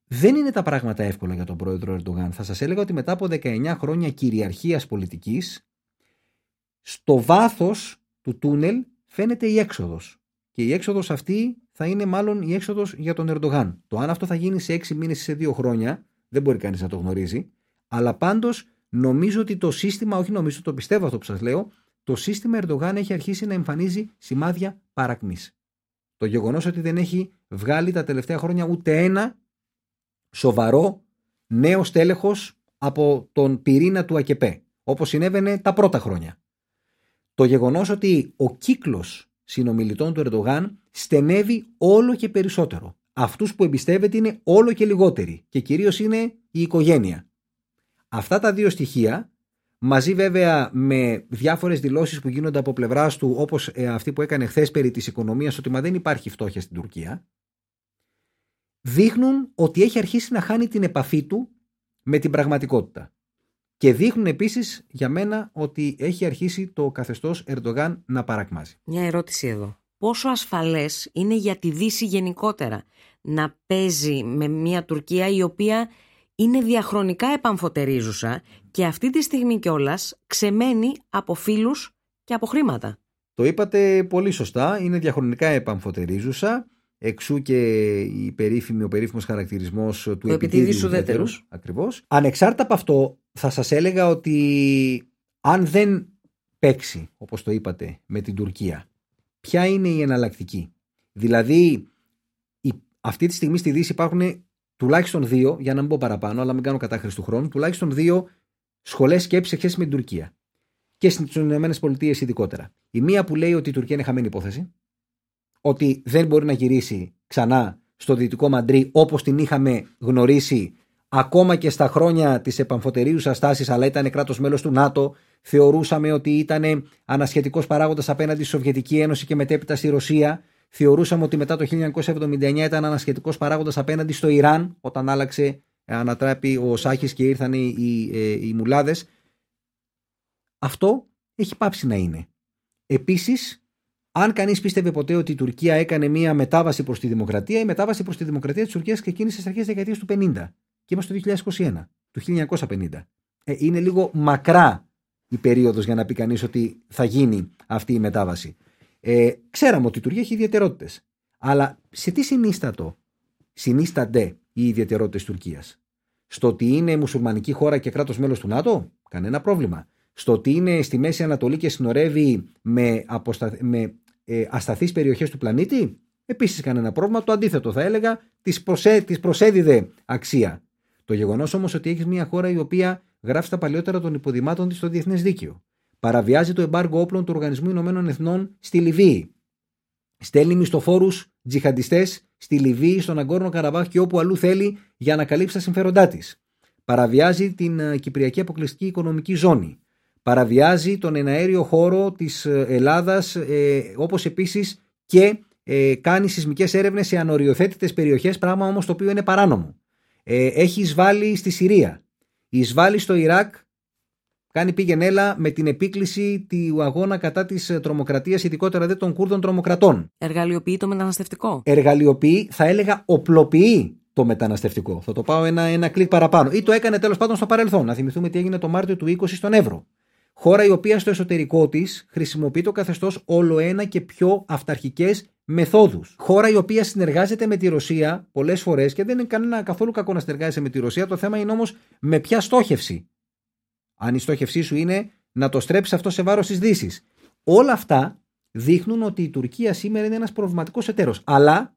Δεν είναι τα πράγματα εύκολα για τον πρόεδρο Ερντογάν. Θα σας έλεγα ότι μετά από 19 χρόνια κυριαρχίας πολιτικής, στο βάθος του τούνελ φαίνεται η έξοδος. Και η έξοδος αυτή θα είναι μάλλον η έξοδος για τον Ερντογάν. Το αν αυτό θα γίνει σε 6 μήνες ή σε 2 χρόνια, δεν μπορεί κανείς να το γνωρίζει. Αλλά πάντως νομίζω ότι το σύστημα, όχι νομίζω, το πιστεύω αυτό που σας λέω, το σύστημα Ερντογάν έχει αρχίσει να εμφανίζει σημάδια παρακμής. Το γεγονός ότι δεν έχει βγάλει τα τελευταία χρόνια ούτε ένα σοβαρό νέο στέλεχος από τον πυρήνα του ΑΚΕΠΕ, όπως συνέβαινε τα πρώτα χρόνια. Το γεγονός ότι ο κύκλος συνομιλητών του Ερντογάν στενεύει όλο και περισσότερο. Αυτούς που εμπιστεύεται είναι όλο και λιγότεροι και κυρίως είναι η οικογένεια. Αυτά τα δύο στοιχεία, μαζί βέβαια με διάφορες δηλώσεις που γίνονται από πλευράς του, όπως ε, αυτή που έκανε χθες περί της οικονομίας, ότι μα δεν υπάρχει φτώχεια στην Τουρκία, δείχνουν ότι έχει αρχίσει να χάνει την επαφή του με την πραγματικότητα. Και δείχνουν επίσης για μένα ότι έχει αρχίσει το καθεστώς Ερντογάν να παρακμάζει. Μια ερώτηση εδώ. Πόσο ασφαλές είναι για τη Δύση γενικότερα να παίζει με μια Τουρκία η οποία είναι διαχρονικά επαμφωτερίζουσα και αυτή τη στιγμή κιόλας ξεμένει από φίλου και από χρήματα. Το είπατε πολύ σωστά. Είναι διαχρονικά επαμφωτερίζουσα. Εξού και η περίφημη, ο περίφημος χαρακτηρισμός του επιτίδιου ουδέτερους. Ακριβώς. Ανεξάρτητα από αυτό, θα σας έλεγα ότι αν δεν παίξει, όπως το είπατε, με την Τουρκία, ποια είναι η εναλλακτική; Δηλαδή, αυτή τη στιγμή στη Δύση υπάρχουν τουλάχιστον δύο, για να μην πω παραπάνω, αλλά μην κάνω κατάχρηση του χρόνου, τουλάχιστον δύο σχολές σκέψη σε σχέση με την Τουρκία. Και στις ΗΠΑ ειδικότερα. Η μία που λέει ότι η Τουρκία είναι χαμένη υπόθεση, ότι δεν μπορεί να γυρίσει ξανά στο δυτικό Μαντρί όπως την είχαμε γνωρίσει ακόμα και στα χρόνια της επαμφωτερίου τάσης, αλλά ήταν κράτος μέλος του ΝΑΤΟ. Θεωρούσαμε ότι ήταν ανασχετικός παράγοντας απέναντι στη Σοβιετική Ένωση και μετέπειτα στη Ρωσία Θεωρούσαμε ότι μετά το 1979 ήταν ανασχετικός παράγοντας απέναντι στο Ιράν όταν άλλαξε, ε, ανατράπη ο Σάχης και ήρθαν οι, οι, ε, οι μουλάδες. Αυτό έχει πάψει να είναι. Επίσης, αν κανείς πίστευε ποτέ ότι η Τουρκία έκανε μια μετάβαση προς τη δημοκρατία, η μετάβαση προς τη δημοκρατία της Τουρκίας ξεκίνησε στις αρχές δεκαετίας του 50 και είμαστε το 2021, του 1950. Ε, είναι λίγο μακρά η περίοδος για να πει κανείς ότι θα γίνει αυτή η μετάβαση. Ε, ξέραμε ότι η Τουρκία έχει ιδιαιτερότητες. Αλλά σε τι συνίστατο συνίστανται οι ιδιαιτερότητες Τουρκίας; Στο ότι είναι μουσουλμανική χώρα και κράτος μέλος του ΝΑΤΟ, κανένα πρόβλημα. Στο ότι είναι στη Μέση Ανατολή και συνορεύει με, αποστα... με ε, ασταθείς περιοχές του πλανήτη, επίσης κανένα πρόβλημα. Το αντίθετο θα έλεγα, της προσέ... προσέδιδε αξία. Το γεγονός όμως ότι έχεις μια χώρα η οποία γράφει τα παλιότερα των υποδημάτων της στο διεθνές δίκαιο παραβιάζει το εμπάργκο όπλων του Οργανισμού Ηνωμένων Εθνών στη Λιβύη. Στέλνει μισθοφόρους τζιχαντιστές στη Λιβύη, στον Αγκόρνο Καραβάχ και όπου αλλού θέλει για να καλύψει τα συμφέροντά της. Παραβιάζει την ε, Κυπριακή Αποκλειστική Οικονομική Ζώνη. Παραβιάζει τον εναέριο χώρο της ε, Ελλάδας, ε, όπως επίσης και ε, κάνει σεισμικές έρευνες σε ανοριοθέτητες περιοχές, πράγμα όμως το οποίο είναι παράνομο. Ε, έχει εισβάλει στη Συρία. Εισβάλλει στο Ιράκ Κάνει πήγαινέλα με την επίκληση του αγώνα κατά της ε, τρομοκρατίας, ειδικότερα δε των Κούρδων τρομοκρατών. Εργαλειοποιεί το μεταναστευτικό. Εργαλειοποιεί, θα έλεγα, οπλοποιεί το μεταναστευτικό. Θα το πάω ένα, ένα κλικ παραπάνω. Ή το έκανε τέλος πάντων στο παρελθόν. Να θυμηθούμε τι έγινε το Μάρτιο του 20 στον Εύρο. Χώρα η οποία στο εσωτερικό της χρησιμοποιεί το καθεστώς όλο ένα και πιο αυταρχικές μεθόδους. Χώρα η οποία συνεργάζεται με τη Ρωσία πολλές φορές και δεν είναι κανένα καθόλου κακό να συνεργάζεσαι με τη Ρωσία. Το θέμα είναι όμως με ποια στόχευση. Αν η στόχευσή σου είναι να το στρέψεις αυτό σε βάρος της Δύσης. Όλα αυτά δείχνουν ότι η Τουρκία σήμερα είναι ένας προβληματικός εταίρος. Αλλά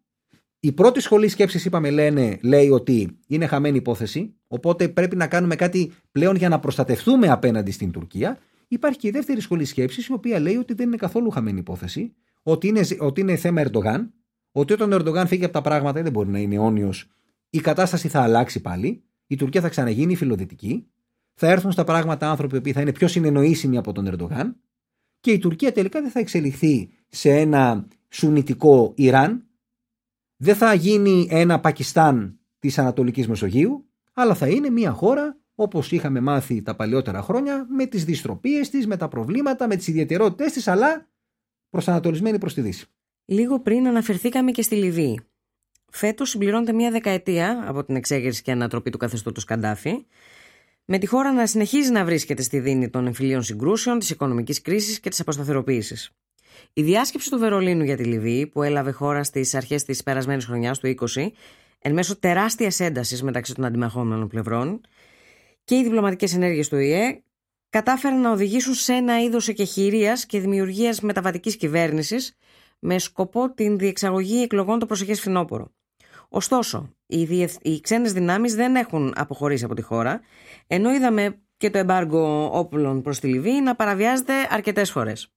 η πρώτη σχολή σκέψης, είπαμε, λένε, λέει ότι είναι χαμένη υπόθεση. Οπότε πρέπει να κάνουμε κάτι πλέον για να προστατευτούμε απέναντι στην Τουρκία. Υπάρχει και η δεύτερη σχολή σκέψης, η οποία λέει ότι δεν είναι καθόλου χαμένη υπόθεση. Ότι είναι, ότι είναι θέμα Ερντογάν. Ότι όταν ο Ερντογάν φύγει από τα πράγματα, δεν μπορεί να είναι αιώνιος, η κατάσταση θα αλλάξει πάλι. Η Τουρκία θα ξαναγίνει φιλοδυτική. Θα έρθουν στα πράγματα άνθρωποι που θα είναι πιο συνεννοήσιμοι από τον Ερντογάν. Και η Τουρκία τελικά δεν θα εξελιχθεί σε ένα σουνητικό Ιράν, δεν θα γίνει ένα Πακιστάν της Ανατολικής Μεσογείου, αλλά θα είναι μια χώρα όπως είχαμε μάθει τα παλιότερα χρόνια, με τις δυστροπίες της, με τα προβλήματα, με τις ιδιαιτερότητες της, αλλά προσανατολισμένη προς τη Δύση. Λίγο πριν αναφερθήκαμε και στη Λιβύη. Φέτος συμπληρώνεται μια δεκαετία από την εξέγερση και ανατροπή του καθεστώτος Καντάφη, με τη χώρα να συνεχίζει να βρίσκεται στη δίνη των εμφυλίων συγκρούσεων, της οικονομικής κρίσης και της αποσταθεροποίησης. Η διάσκεψη του Βερολίνου για τη Λιβύη, που έλαβε χώρα στις αρχές της περασμένης χρονιάς, του 20, εν μέσω τεράστιας έντασης μεταξύ των αντιμαχόμενων πλευρών και οι διπλωματικές ενέργειες του ΙΕ, κατάφεραν να οδηγήσουν σε ένα είδος εκεχηρίας και δημιουργίας μεταβατικής κυβέρνησης με σκοπό την διεξαγωγή εκλογών το προσεχές φθινόπωρο. Ωστόσο, οι, διεθ... οι ξένες δυνάμεις δεν έχουν αποχωρήσει από τη χώρα, ενώ είδαμε και το εμπάργκο όπλων προς τη Λιβύη να παραβιάζεται αρκετές φορές.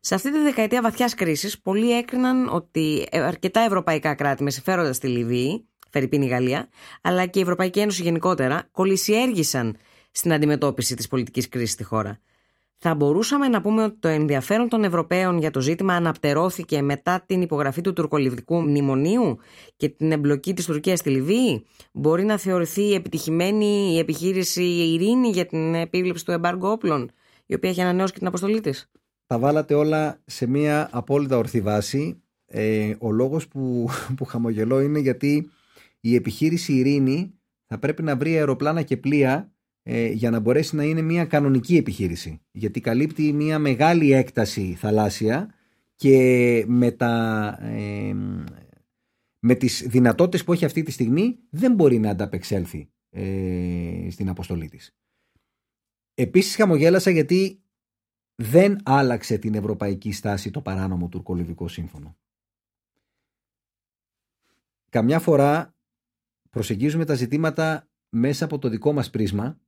Σε αυτή τη δεκαετία βαθιάς κρίσης, πολλοί έκριναν ότι αρκετά ευρωπαϊκά κράτη με συμφέροντα στη Λιβύη, Φερρυπίνη η Γαλλία, αλλά και η Ευρωπαϊκή Ένωση γενικότερα, κολυσιέργησαν στην αντιμετώπιση της πολιτικής κρίσης στη χώρα. Θα μπορούσαμε να πούμε ότι το ενδιαφέρον των Ευρωπαίων για το ζήτημα αναπτερώθηκε μετά την υπογραφή του τουρκολιβικού μνημονίου και την εμπλοκή της Τουρκίας στη Λιβύη; Μπορεί να θεωρηθεί επιτυχημένη η επιχείρηση ειρήνη για την επίβλεψη του εμπάργου όπλων, η οποία έχει ανανεώσει και την αποστολή της; Τα βάλατε όλα σε μια απόλυτα ορθή βάση. Ε, ο λόγος που, που χαμογελώ είναι γιατί η επιχείρηση Ειρήνη θα πρέπει να βρει αεροπλάνα και πλοία ε, για να μπορέσει να είναι μια κανονική επιχείρηση. Γιατί καλύπτει μια μεγάλη έκταση θαλάσσια και με, τα, ε, με τις δυνατότητες που έχει αυτή τη στιγμή δεν μπορεί να ανταπεξέλθει ε, στην αποστολή της. Επίσης χαμογέλασα γιατί δεν άλλαξε την ευρωπαϊκή στάση το παράνομο τουρκολιβικό σύμφωνο. Καμιά φορά προσεγγίζουμε τα ζητήματα μέσα από το δικό μας πρίσμα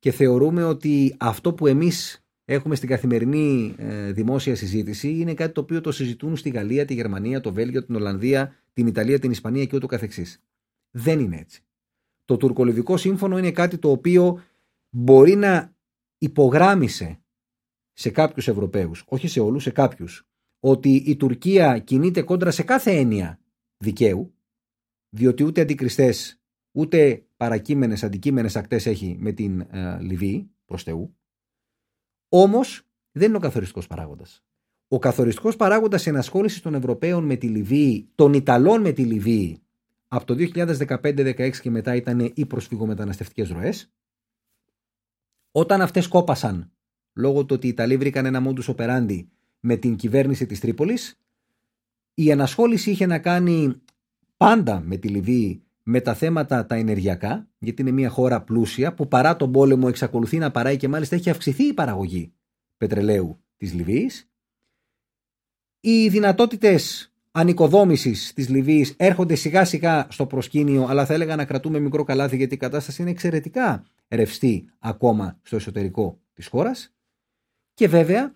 και θεωρούμε ότι αυτό που εμείς έχουμε στην καθημερινή ε, δημόσια συζήτηση είναι κάτι το οποίο το συζητούν στη Γαλλία, τη Γερμανία, το Βέλγιο, την Ολλανδία, την Ιταλία, την Ισπανία και ούτω καθεξής. Δεν είναι έτσι. Το τουρκολιβικό σύμφωνο είναι κάτι το οποίο μπορεί να υπογράμμισε σε κάποιους Ευρωπαίους, όχι σε όλους, σε κάποιους, ότι η Τουρκία κινείται κόντρα σε κάθε έννοια δικαίου, διότι ούτε αντικριστές, ούτε παρακείμενες, αντικείμενες ακτές έχει με την ε, Λιβύη, προς Θεού, όμως δεν είναι ο καθοριστικός παράγοντας. Ο καθοριστικός παράγοντας ενασχόλησης των Ευρωπαίων με τη Λιβύη, των Ιταλών με τη Λιβύη, από το 2015-2016 και μετά ήταν οι προσφυγομεταναστευτικές ροές. Όταν αυτές κόπασαν λόγω του ότι οι Ιταλοί βρήκαν ένα μόντου operandi με την κυβέρνηση της Τρίπολης. Η ανασχόληση είχε να κάνει πάντα με τη Λιβύη με τα θέματα τα ενεργειακά, γιατί είναι μια χώρα πλούσια που παρά τον πόλεμο εξακολουθεί να παράει και μάλιστα έχει αυξηθεί η παραγωγή πετρελαίου της Λιβύης. Οι δυνατότητες ανοικοδόμησης της Λιβύης έρχονται σιγά σιγά στο προσκήνιο, αλλά θα έλεγα να κρατούμε μικρό καλάθι γιατί η κατάσταση είναι εξαιρετικά ρευστή ακόμα στο εσωτερικό της χώρας. Και βέβαια,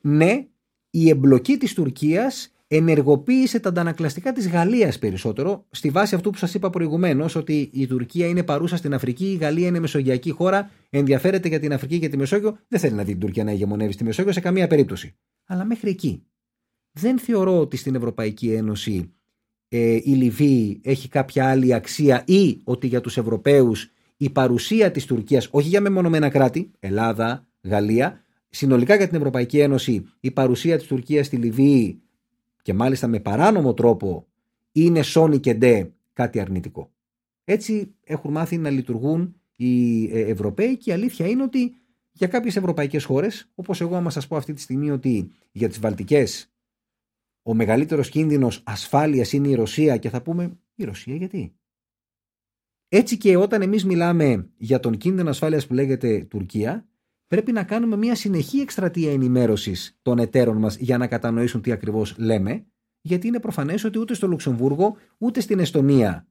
ναι, η εμπλοκή της Τουρκίας ενεργοποίησε τα αντανακλαστικά της Γαλλίας περισσότερο, στη βάση αυτού που σας είπα προηγουμένως, ότι η Τουρκία είναι παρούσα στην Αφρική, η Γαλλία είναι μεσογειακή χώρα, ενδιαφέρεται για την Αφρική και τη Μεσόγειο, δεν θέλει να δει την Τουρκία να ηγεμονεύει στη Μεσόγειο σε καμία περίπτωση. Αλλά μέχρι εκεί. Δεν θεωρώ ότι στην Ευρωπαϊκή Ένωση ε, η Λιβύη έχει κάποια άλλη αξία ή ότι για τους Ευρωπαίους η παρουσία της Τουρκίας, όχι για μεμονωμένα κράτη, Ελλάδα, Γαλλία, συνολικά για την Ευρωπαϊκή Ένωση, η παρουσία της Τουρκίας στη Λιβύη και μάλιστα με παράνομο τρόπο είναι σόνι και ντε κάτι αρνητικό. Έτσι έχουν μάθει να λειτουργούν οι ε, Ευρωπαίοι και η αλήθεια είναι ότι για κάποιες ευρωπαϊκές χώρες, όπως εγώ άμα σας πω αυτή τη στιγμή ότι για τις Βαλτικές ο μεγαλύτερος κίνδυνος ασφάλειας είναι η Ρωσία και θα πούμε η Ρωσία γιατί; Έτσι και όταν εμείς μιλάμε για τον κίνδυνο ασφάλειας που λέγεται Τουρκία, πρέπει να κάνουμε μια συνεχή εκστρατεία ενημέρωσης των εταίρων μας για να κατανοήσουν τι ακριβώς λέμε, γιατί είναι προφανές ότι ούτε στο Λουξεμβούργο ούτε στην Εστονία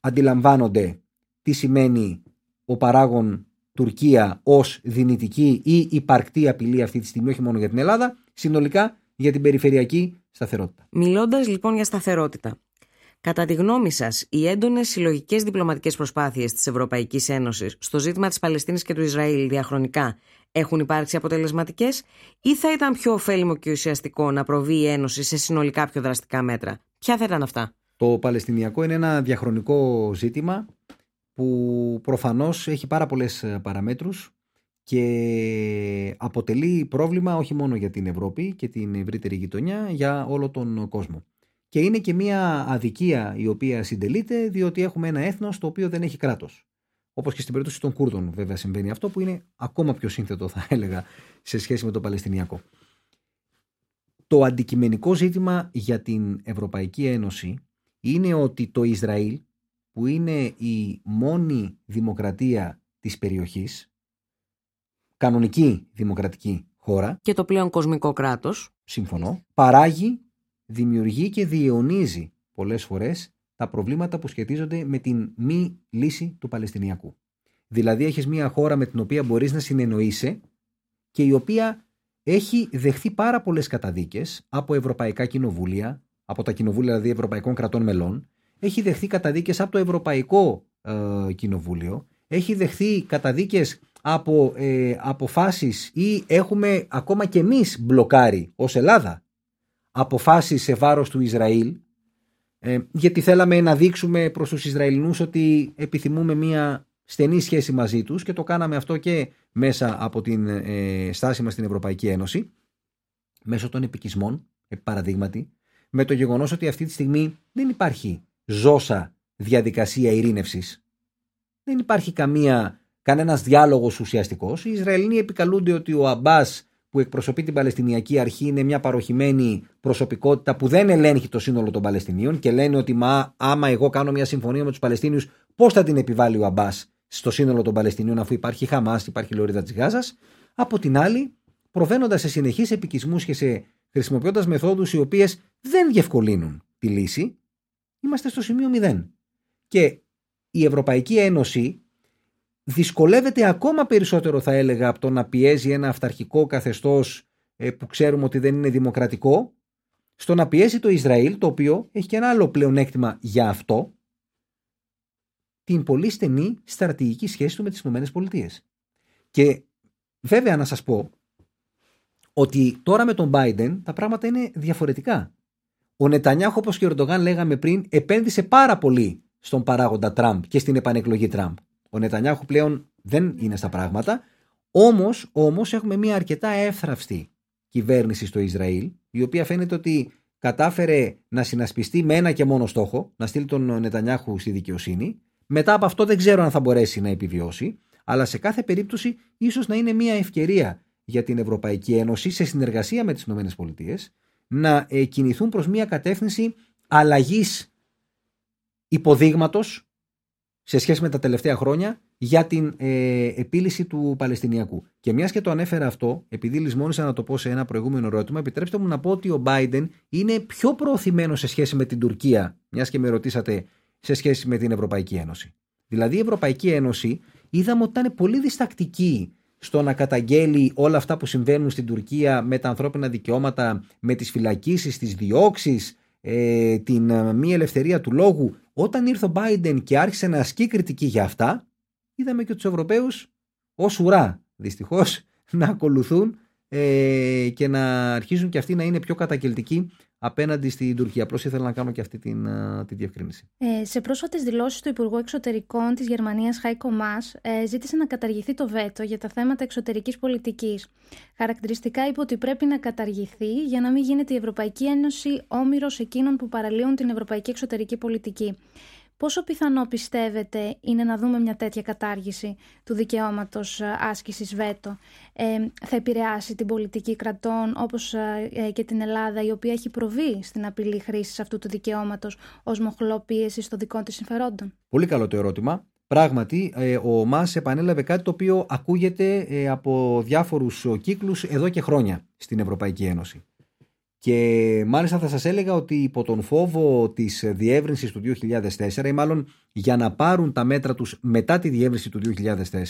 αντιλαμβάνονται τι σημαίνει ο παράγων Τουρκία ως δυνητική ή υπαρκτή απειλή αυτή τη στιγμή, όχι μόνο για την Ελλάδα, συνολικά για την περιφερειακή σταθερότητα. Μιλώντας λοιπόν για σταθερότητα, κατά τη γνώμη σας, οι έντονες συλλογικές διπλωματικές προσπάθειες της Ευρωπαϊκής Ένωσης στο ζήτημα της Παλαιστίνης και του Ισραήλ διαχρονικά έχουν υπάρξει αποτελεσματικές, ή θα ήταν πιο ωφέλιμο και ουσιαστικό να προβεί η Ένωση σε συνολικά πιο δραστικά μέτρα; Ποια θα ήταν αυτά; Το Παλαιστινιακό είναι ένα διαχρονικό ζήτημα που προφανώς έχει πάρα πολλές παραμέτρους και αποτελεί πρόβλημα όχι μόνο για την Ευρώπη και την ευρύτερη γειτονιά, για όλο τον κόσμο. Και είναι και μια αδικία η οποία συντελείται, διότι έχουμε ένα έθνος το οποίο δεν έχει κράτος. Όπως και στην περίπτωση των Κούρδων, βέβαια, συμβαίνει αυτό που είναι ακόμα πιο σύνθετο, θα έλεγα, σε σχέση με το Παλαιστινιακό. Το αντικειμενικό ζήτημα για την Ευρωπαϊκή Ένωση είναι ότι το Ισραήλ, που είναι η μόνη δημοκρατία της περιοχής, κανονική δημοκρατική χώρα. Και το πλέον κοσμικό κράτος. Συμφωνώ. Παράγει, δημιουργεί και διαιωνίζει πολλές φορές τα προβλήματα που σχετίζονται με την μη λύση του Παλαιστινιακού. Δηλαδή έχεις μια χώρα με την οποία μπορείς να συνεννοείσαι και η οποία έχει δεχθεί πάρα πολλές καταδίκες από ευρωπαϊκά κοινοβούλια, από τα κοινοβούλια δηλαδή ευρωπαϊκών κρατών μελών, έχει δεχθεί καταδίκες από το Ευρωπαϊκό ε, Κοινοβούλιο, έχει δεχθεί καταδίκες από ε, αποφάσεις ή έχουμε ακόμα και εμείς μπλοκάρει ως Ελλάδα αποφάσεις σε βάρος του Ισραήλ ε, γιατί θέλαμε να δείξουμε προς τους Ισραηλινούς ότι επιθυμούμε μια στενή σχέση μαζί τους και το κάναμε αυτό και μέσα από την ε, στάση μας στην Ευρωπαϊκή Ένωση μέσω των επικισμών, παραδείγματι, με το γεγονός ότι αυτή τη στιγμή δεν υπάρχει ζώσα διαδικασία ειρήνευσης. Δεν υπάρχει καμία κανένας διάλογος ουσιαστικός. Οι Ισραηλοί επικαλούνται ότι ο Αμπάς που εκπροσωπεί την Παλαιστινιακή Αρχή είναι μια παροχημένη προσωπικότητα που δεν ελέγχει το σύνολο των Παλαιστινίων και λένε ότι μα, άμα εγώ κάνω μια συμφωνία με τους Παλαιστίνιους, πώς θα την επιβάλλει ο Αμπάς στο σύνολο των Παλαιστινίων αφού υπάρχει Χαμάς, υπάρχει Λωρίδα της Γάζας. Από την άλλη, προβαίνοντας σε συνεχείς επικισμούς και σε χρησιμοποιώντας μεθόδους οι οποίες δεν διευκολύνουν τη λύση, είμαστε στο σημείο 0. Και η Ευρωπαϊκή Ένωση δυσκολεύεται ακόμα περισσότερο θα έλεγα από το να πιέζει ένα αυταρχικό καθεστώς ε, που ξέρουμε ότι δεν είναι δημοκρατικό στο να πιέσει το Ισραήλ το οποίο έχει και ένα άλλο πλεονέκτημα για αυτό την πολύ στενή στρατηγική σχέση του με τις ΗΠΑ. Και βέβαια να σας πω ότι τώρα με τον Biden τα πράγματα είναι διαφορετικά. Ο Νετανιάχο όπως και ο Ερντογάν λέγαμε πριν επένδυσε πάρα πολύ στον παράγοντα Τραμπ και στην επανεκλογή Τραμπ. Ο Νετανιάχου πλέον δεν είναι στα πράγματα. Όμως όμως έχουμε μια αρκετά εύθραυστη κυβέρνηση στο Ισραήλ, η οποία φαίνεται ότι κατάφερε να συνασπιστεί με ένα και μόνο στόχο, να στείλει τον Νετανιάχου στη δικαιοσύνη. Μετά από αυτό δεν ξέρω αν θα μπορέσει να επιβιώσει, αλλά σε κάθε περίπτωση ίσως να είναι μια ευκαιρία για την Ευρωπαϊκή Ένωση σε συνεργασία με τις ΗΠΑ να ε, κινηθούν προς μια κατεύθυνση αλλαγής υποδείγματος σε σχέση με τα τελευταία χρόνια για την ε, επίλυση του Παλαιστινιακού. Και μιας και το ανέφερα αυτό, επειδή λησμόνισα να το πω σε ένα προηγούμενο ερώτημα, επιτρέψτε μου να πω ότι ο Biden είναι πιο προωθημένο σε σχέση με την Τουρκία, μιας και με ρωτήσατε σε σχέση με την Ευρωπαϊκή Ένωση. Δηλαδή η Ευρωπαϊκή Ένωση είδαμε ότι ήταν πολύ διστακτική στο να καταγγέλει όλα αυτά που συμβαίνουν στην Τουρκία με τα ανθρώπινα δικαιώματα, με τις φυλακίσεις, τις διώξεις, ε, την ε, μη ελευθερία του λόγου. Όταν ήρθε ο Biden και άρχισε να ασκεί κριτική για αυτά, είδαμε και τους Ευρωπαίους ως ουρά, δυστυχώς, να ακολουθούν ε, και να αρχίζουν και αυτοί να είναι πιο κατακελτικοί απέναντι στην Τουρκία. Απλώς ήθελα να κάνω και αυτή την, τη διευκρίνηση. Ε, σε πρόσφατες δηλώσεις του Υπουργού Εξωτερικών της Γερμανίας, Χάικο Μα, ε, ζήτησε να καταργηθεί το βέτο για τα θέματα εξωτερικής πολιτικής. Χαρακτηριστικά είπε ότι πρέπει να καταργηθεί για να μην γίνεται η Ευρωπαϊκή Ένωση όμοιρος εκείνων που παραλύουν την ευρωπαϊκή εξωτερική πολιτική. Πόσο πιθανό πιστεύετε είναι να δούμε μια τέτοια κατάργηση του δικαιώματος ε, άσκησης βέτο. Ε, θα επηρεάσει την πολιτική κρατών όπως ε, ε, και την Ελλάδα η οποία έχει προβεί στην απειλή χρήσης αυτού του δικαιώματος ως μοχλό πίεσης στο δικό της συμφερόντων; Πολύ καλό το ερώτημα. Πράγματι, ο ΜΑΣ επανέλαβε κάτι το οποίο ακούγεται από διάφορους κύκλους εδώ και χρόνια στην Ευρωπαϊκή Ένωση. Και μάλιστα θα σας έλεγα ότι υπό τον φόβο της διεύρυνσης του 2004 ή μάλλον για να πάρουν τα μέτρα τους μετά τη διεύρυνση του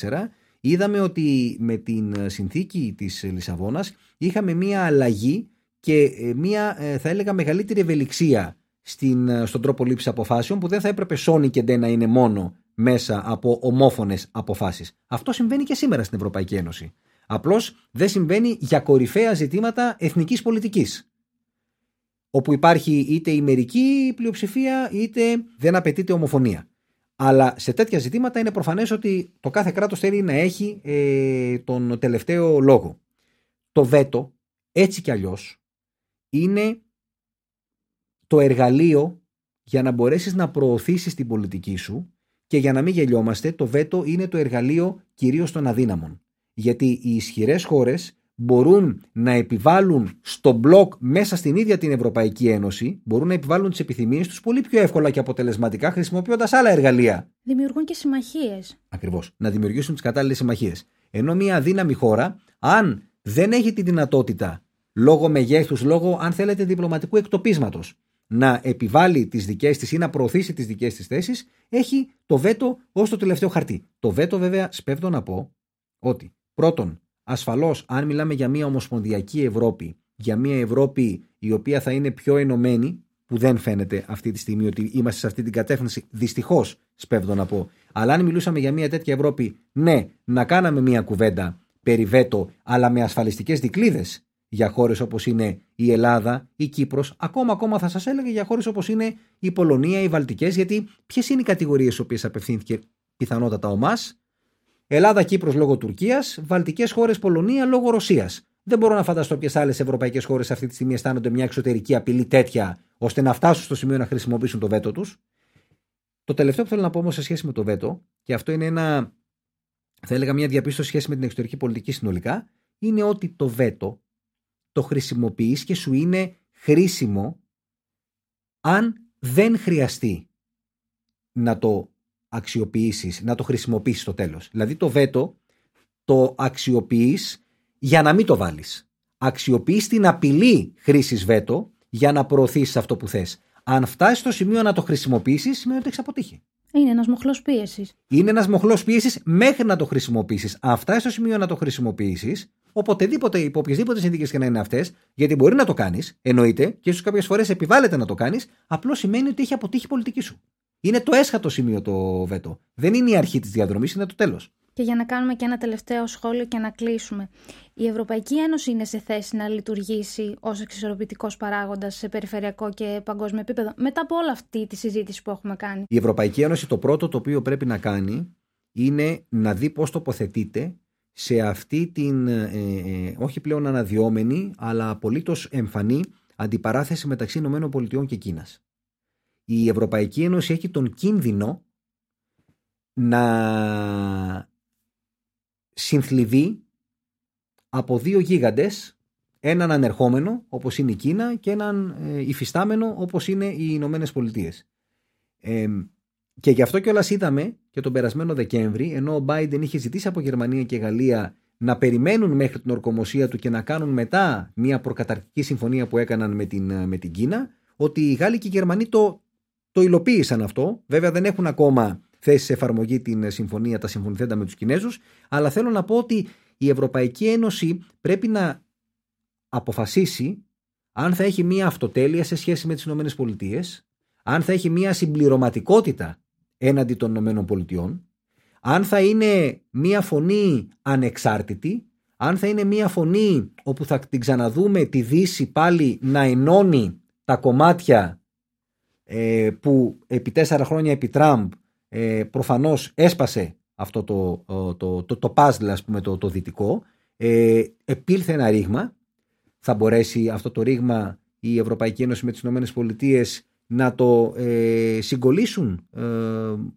2004 είδαμε ότι με την συνθήκη της Λισαβόνας είχαμε μία αλλαγή και ε, μία ε, θα έλεγα μεγαλύτερη ευελιξία στην, ε, στον τρόπο λήψης αποφάσεων που δεν θα έπρεπε σώνη και ντε να είναι μόνο μέσα από ομόφωνες αποφάσεις. Αυτό συμβαίνει και σήμερα στην Ευρωπαϊκή Ένωση. Απλώς δεν συμβαίνει για κορυφαία ζητήματα εθνικής πολιτικής όπου υπάρχει είτε η μερική πλειοψηφία είτε δεν απαιτείται ομοφωνία. Αλλά σε τέτοια ζητήματα είναι προφανές ότι το κάθε κράτος θέλει να έχει ε, τον τελευταίο λόγο. Το βέτο, έτσι κι αλλιώς, είναι το εργαλείο για να μπορέσεις να προωθήσεις την πολιτική σου και για να μην γελιόμαστε, το βέτο είναι το εργαλείο κυρίως των αδύναμων. Γιατί οι ισχυρές χώρες μπορούν να επιβάλλουν στο μπλοκ μέσα στην ίδια την Ευρωπαϊκή Ένωση, μπορούν να επιβάλλουν τις επιθυμίες τους πολύ πιο εύκολα και αποτελεσματικά χρησιμοποιώντας άλλα εργαλεία. Δημιουργούν και συμμαχίες. Ακριβώς. Να δημιουργήσουν τις κατάλληλες συμμαχίες. Ενώ μια αδύναμη χώρα, αν δεν έχει τη δυνατότητα λόγω μεγέθους, λόγω αν θέλετε διπλωματικού εκτοπίσματος, να επιβάλλει τις δικές της ή να προωθήσει τις δικές της θέσεις, έχει το βέτο ως το τελευταίο χαρτί. Το βέτο, βέβαια, σπέβδω να πω ότι πρώτον, Ασφαλώς, αν μιλάμε για μια ομοσπονδιακή Ευρώπη, για μια Ευρώπη η οποία θα είναι πιο ενωμένη, που δεν φαίνεται αυτή τη στιγμή ότι είμαστε σε αυτή την κατεύθυνση, δυστυχώς, σπέβδω να πω. Αλλά αν μιλούσαμε για μια τέτοια Ευρώπη, ναι, να κάναμε μια κουβέντα περί βέτο, αλλά με ασφαλιστικές δικλείδε για χώρες όπως είναι η Ελλάδα, η Κύπρος, ακόμα ακόμα θα σας έλεγα για χώρες όπως είναι η Πολωνία, οι Βαλτικές, γιατί ποιες είναι οι κατηγορίες στις οποίες απευθύνθηκε πιθανότατα ο ΜΑΣ, Ελλάδα, Κύπρος λόγω Τουρκίας, Βαλτικές χώρες Πολωνία λόγω Ρωσίας. Δεν μπορώ να φανταστώ ποιες άλλες ευρωπαϊκές χώρες αυτή τη στιγμή αισθάνονται μια εξωτερική απειλή τέτοια, ώστε να φτάσουν στο σημείο να χρησιμοποιήσουν το βέτο τους. Το τελευταίο που θέλω να πω όμως σε σχέση με το βέτο, και αυτό είναι ένα, θα έλεγα μια διαπίστωση σχέση με την εξωτερική πολιτική συνολικά, είναι ότι το βέτο το χρησιμοποιείς και σου είναι χρήσιμο αν δεν χρειαστεί να το αξιοποιήσεις, να το χρησιμοποιήσεις στο τέλος. Δηλαδή το βέτο το αξιοποιείς για να μην το βάλεις. Αξιοποιείς την απειλή χρήσης βέτο για να προωθήσεις αυτό που θες. Αν φτάσεις στο σημείο να το χρησιμοποιήσεις, σημαίνει ότι έχεις αποτύχει. Είναι ένας μοχλός πίεσης. Είναι ένας μοχλός πίεσης μέχρι να το χρησιμοποιήσεις. Αν φτάσεις στο σημείο να το χρησιμοποιήσεις, οποτεδήποτε, υπό οποιασδήποτε συνθήκες και να είναι αυτές, γιατί μπορεί να το κάνεις, εννοείται, και ίσως κάποιες φορές επιβάλλεται να το κάνεις, απλώς σημαίνει ότι έχει αποτύχει η πολιτική σου. Είναι το έσχατο σημείο το βέτο. Δεν είναι η αρχή της διαδρομής, είναι το τέλος. Και για να κάνουμε και ένα τελευταίο σχόλιο και να κλείσουμε. Η Ευρωπαϊκή Ένωση είναι σε θέση να λειτουργήσει ως εξισορροπητικός παράγοντας σε περιφερειακό και παγκόσμιο επίπεδο, μετά από όλη αυτή τη συζήτηση που έχουμε κάνει; Η Ευρωπαϊκή Ένωση το πρώτο το οποίο πρέπει να κάνει είναι να δει πώς τοποθετείται σε αυτή την ε, ε, όχι πλέον αναδυόμενη αλλά απολύτως εμφανή αντιπαράθεση μεταξύ ΗΠΑ και Κίνας η Ευρωπαϊκή Ένωση έχει τον κίνδυνο να συνθλιβεί από δύο γίγαντες έναν ανερχόμενο όπως είναι η Κίνα και έναν ε, υφιστάμενο όπως είναι οι Ηνωμένες Πολιτείες. Ε, και γι' αυτό κιόλας είδαμε και τον περασμένο Δεκέμβρη ενώ ο Biden είχε ζητήσει από Γερμανία και Γαλλία να περιμένουν μέχρι την ορκομοσία του και να κάνουν μετά μια προκαταρκτική συμφωνία που έκαναν με την, με την Κίνα ότι οι Γάλλοι και οι Γερμανοί το το υλοποίησαν αυτό. Βέβαια δεν έχουν ακόμα θέσεις σε εφαρμογή την συμφωνία, τα συμφωνηθέντα με τους Κινέζους, αλλά θέλω να πω ότι η Ευρωπαϊκή Ένωση πρέπει να αποφασίσει αν θα έχει μία αυτοτέλεια σε σχέση με τις Ηνωμένες Πολιτείες, αν θα έχει μία συμπληρωματικότητα έναντι των Ηνωμένων Πολιτειών, αν θα είναι μία φωνή ανεξάρτητη, αν θα είναι μια φωνή όπου θα την ξαναδούμε τη Δύση πάλι να ενώνει τα κομμάτια ε, που επί τέσσερα χρόνια επί Τραμπ ε, προφανώς έσπασε αυτό το, το, το, το, puzzle ας πούμε το, το δυτικό ε, επήλθε ένα ρήγμα θα μπορέσει αυτό το ρήγμα η Ευρωπαϊκή Ένωση με τις Ηνωμένες Πολιτείες να το ε, συγκολήσουν ε,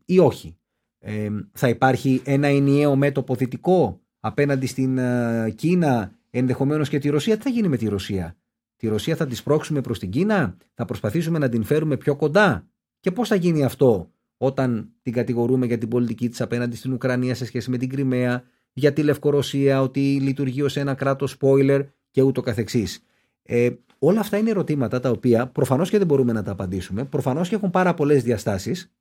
ή όχι. Ε, θα υπάρχει ένα ενιαίο μέτωπο δυτικό απέναντι στην ε, Κίνα, ενδεχομένως και τη Ρωσία. Τι θα γίνει με τη Ρωσία; Τη Ρωσία θα τη σπρώξουμε προς την Κίνα, θα προσπαθήσουμε να την φέρουμε πιο κοντά; Και πώς θα γίνει αυτό όταν την κατηγορούμε για την πολιτική της απέναντι στην Ουκρανία σε σχέση με την Κρυμαία, για τη Λευκορωσία, ότι λειτουργεί ως ένα κράτος spoiler και ούτω καθεξής. Ε, όλα αυτά είναι ερωτήματα τα οποία προφανώς και δεν μπορούμε να τα απαντήσουμε, προφανώς και έχουν πάρα πολλές διαστάσεις.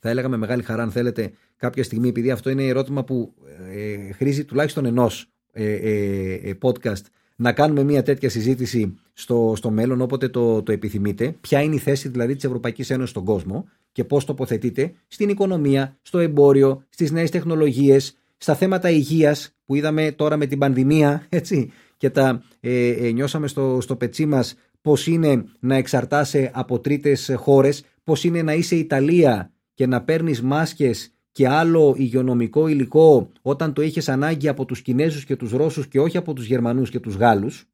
Θα έλεγα με μεγάλη χαρά αν θέλετε κάποια στιγμή, επειδή αυτό είναι ερώτημα που ε, χρήζει τουλάχιστον ενός ε, ε, ε, podcast, να κάνουμε μια τέτοια συζήτηση στο, στο μέλλον όποτε το, το επιθυμείτε. Ποια είναι η θέση δηλαδή της Ευρωπαϊκής Ένωσης στον κόσμο και πώς τοποθετείται στην οικονομία, στο εμπόριο, στις νέες τεχνολογίες, στα θέματα υγείας που είδαμε τώρα με την πανδημία, έτσι, και τα ε, ε, νιώσαμε στο, στο πετσί μας πώς είναι να εξαρτάσαι από τρίτες χώρες, πώς είναι να είσαι Ιταλία και να παίρνεις μάσκες και άλλο υγειονομικό υλικό όταν το είχες ανάγκη από τους Κινέζους και τους Ρώσους και όχι από τους Γερμανούς και τους Γάλλους.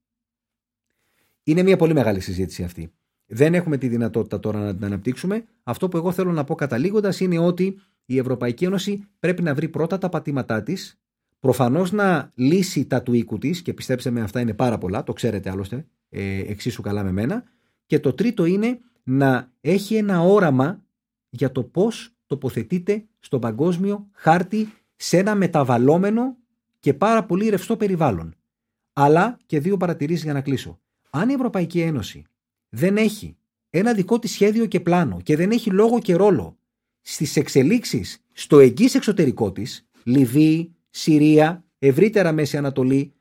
Είναι μια πολύ μεγάλη συζήτηση αυτή. Δεν έχουμε τη δυνατότητα τώρα να την αναπτύξουμε. Αυτό που εγώ θέλω να πω καταλήγοντας είναι ότι η Ευρωπαϊκή Ένωση πρέπει να βρει πρώτα τα πατήματά της Προφανώς να λύσει τα του οίκου της, και πιστέψτε με, αυτά είναι πάρα πολλά, το ξέρετε άλλωστε ε, εξίσου καλά με μένα. Και το τρίτο είναι να έχει ένα όραμα για το πώς τοποθετείται στον παγκόσμιο χάρτη σε ένα μεταβαλλόμενο και πάρα πολύ ρευστό περιβάλλον. Αλλά και δύο παρατηρήσεις για να κλείσω. Αν η Ευρωπαϊκή Ένωση δεν έχει ένα δικό της σχέδιο και πλάνο και δεν έχει λόγο και ρόλο στις εξελίξεις στο εγγύς εξωτερικό της, Λιβύη, Συρία, ευρύτερα Μέση Ανατολή,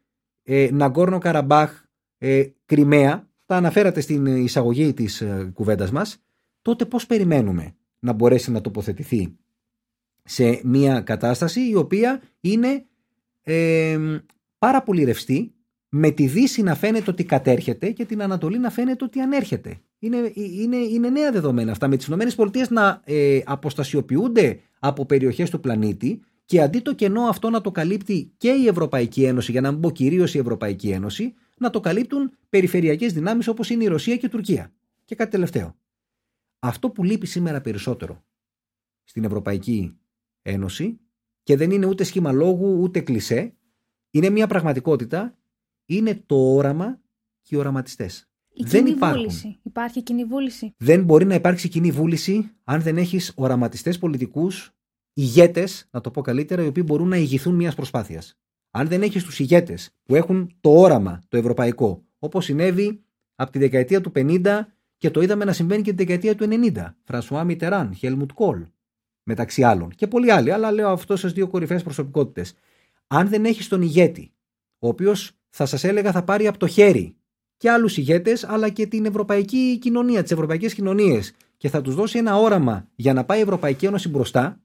ε, Ναγκόρνο Καραμπάχ, ε, Κρυμαία, τα αναφέρατε στην εισαγωγή της ε, κουβέντας μας, τότε πώς περιμένουμε να μπορέσει να τοποθετηθεί σε μια κατάσταση η οποία είναι ε, πάρα πολύ ρευστή, με τη Δύση να φαίνεται ότι κατέρχεται και την Ανατολή να φαίνεται ότι ανέρχεται. Είναι, είναι, είναι νέα δεδομένα αυτά. Με τις ΗΠΑ να ε, αποστασιοποιούνται από περιοχές του πλανήτη και αντί το κενό αυτό να το καλύπτει και η Ευρωπαϊκή Ένωση, για να μην πω κυρίως η Ευρωπαϊκή Ένωση, να το καλύπτουν περιφερειακές δυνάμεις όπως είναι η Ρωσία και η Τουρκία. Και κάτι τελευταίο. Αυτό που λείπει σήμερα περισσότερο στην Ευρωπαϊκή Ένωση και δεν είναι ούτε σχήμα λόγου ούτε κλισέ, είναι μια πραγματικότητα, είναι το όραμα και οι οραματιστές. Η δεν κοινή υπάρχουν. βούληση. Υπάρχει κοινή βούληση. Δεν μπορεί να υπάρξει κοινή βούληση αν δεν έχεις οραματιστές πολιτικούς ηγέτες, να το πω καλύτερα, οι οποίοι μπορούν να ηγηθούν μιας προσπάθειας. Αν δεν έχεις τους ηγέτες που έχουν το όραμα το ευρωπαϊκό, όπως συνέβη από τη δεκαετία του 50 και το είδαμε να συμβαίνει και τη δεκαετία του 90. Φρανσουά Μιτεράν, Χέλμουτ Κόλ, μεταξύ άλλων. Και πολλοί άλλοι, αλλά λέω αυτός στι δύο κορυφαίες προσωπικότητες. Αν δεν έχεις τον ηγέτη, ο οποίος θα σας έλεγα θα πάρει από το χέρι και άλλους ηγέτες, αλλά και την ευρωπαϊκή κοινωνία, τις ευρωπαϊκές κοινωνίες, και θα τους δώσει ένα όραμα για να πάει η Ευρωπαϊκή Ένωση μπροστά,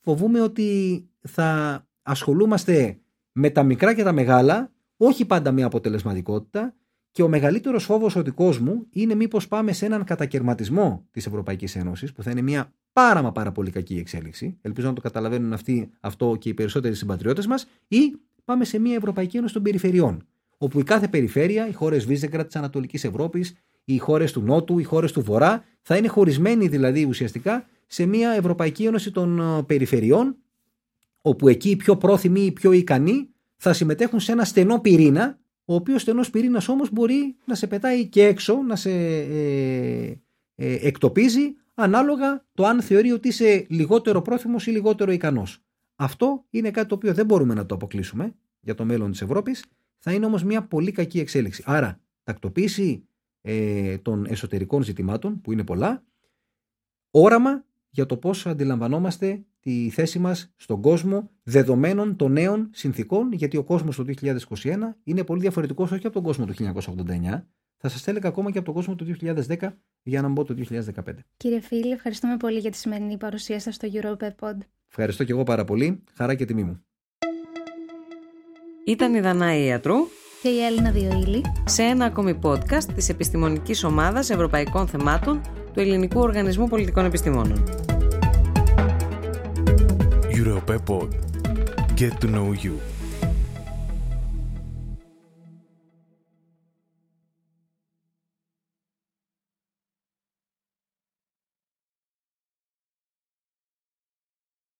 φοβούμε ότι θα ασχολούμαστε με τα μικρά και τα μεγάλα, όχι πάντα με αποτελεσματικότητα και ο μεγαλύτερος φόβος του κόσμου είναι μήπως πάμε σε έναν κατακαιρματισμό της Ευρωπαϊκής Ένωσης, που θα είναι μια πάρα μα πάρα πολύ κακή εξέλιξη. Ελπίζω να το καταλαβαίνουν αυτοί, αυτό και οι περισσότεροι συμπατριώτες μας, ή πάμε σε μια Ευρωπαϊκή Ένωση των Περιφερειών, όπου η κάθε περιφέρεια, οι χώρες Βίζεγκρατ της Ανατολικής Ευρώπης, οι χώρες του Νότου, οι χώρες του Βορρά, θα είναι χωρισμένοι δηλαδή ουσιαστικά σε μια Ευρωπαϊκή Ένωση των ε, Περιφερειών, όπου εκεί οι πιο πρόθυμοι, οι πιο ικανοί θα συμμετέχουν σε ένα στενό πυρήνα, ο οποίος στενός πυρήνας όμως μπορεί να σε πετάει και έξω, να σε ε, ε, εκτοπίζει, ανάλογα το αν θεωρεί ότι είσαι λιγότερο πρόθυμος ή λιγότερο ικανός. Αυτό είναι κάτι το οποίο δεν μπορούμε να το αποκλείσουμε για το μέλλον της Ευρώπης. Θα είναι όμως μια πολύ κακή εξέλιξη. Άρα, τακτοποίηση ε, των εσωτερικών ζητημάτων, που είναι πολλά, όραμα για το πώς αντιλαμβανόμαστε τη θέση μας στον κόσμο δεδομένων των νέων συνθήκων, γιατί ο κόσμος του 2021 είναι πολύ διαφορετικός όχι από τον κόσμο του 1989, θα σας έλεγα ακόμα και από τον κόσμο του 2010 για να μπω το 2015. Κύριε Φίλη, ευχαριστούμε πολύ για τη σημερινή παρουσία σας στο Europe Pod. Ευχαριστώ και εγώ πάρα πολύ. Χαρά και τιμή μου. Ήταν η Δανάη Ιατρού και η Έλληνα Διοήλη σε ένα ακόμη podcast της Επιστημονικής Ομάδας Ευρωπαϊκών Θεμάτων του Ελληνικού Οργανισμού Πολιτικών Επιστημόνων. Europepod. Get to know you.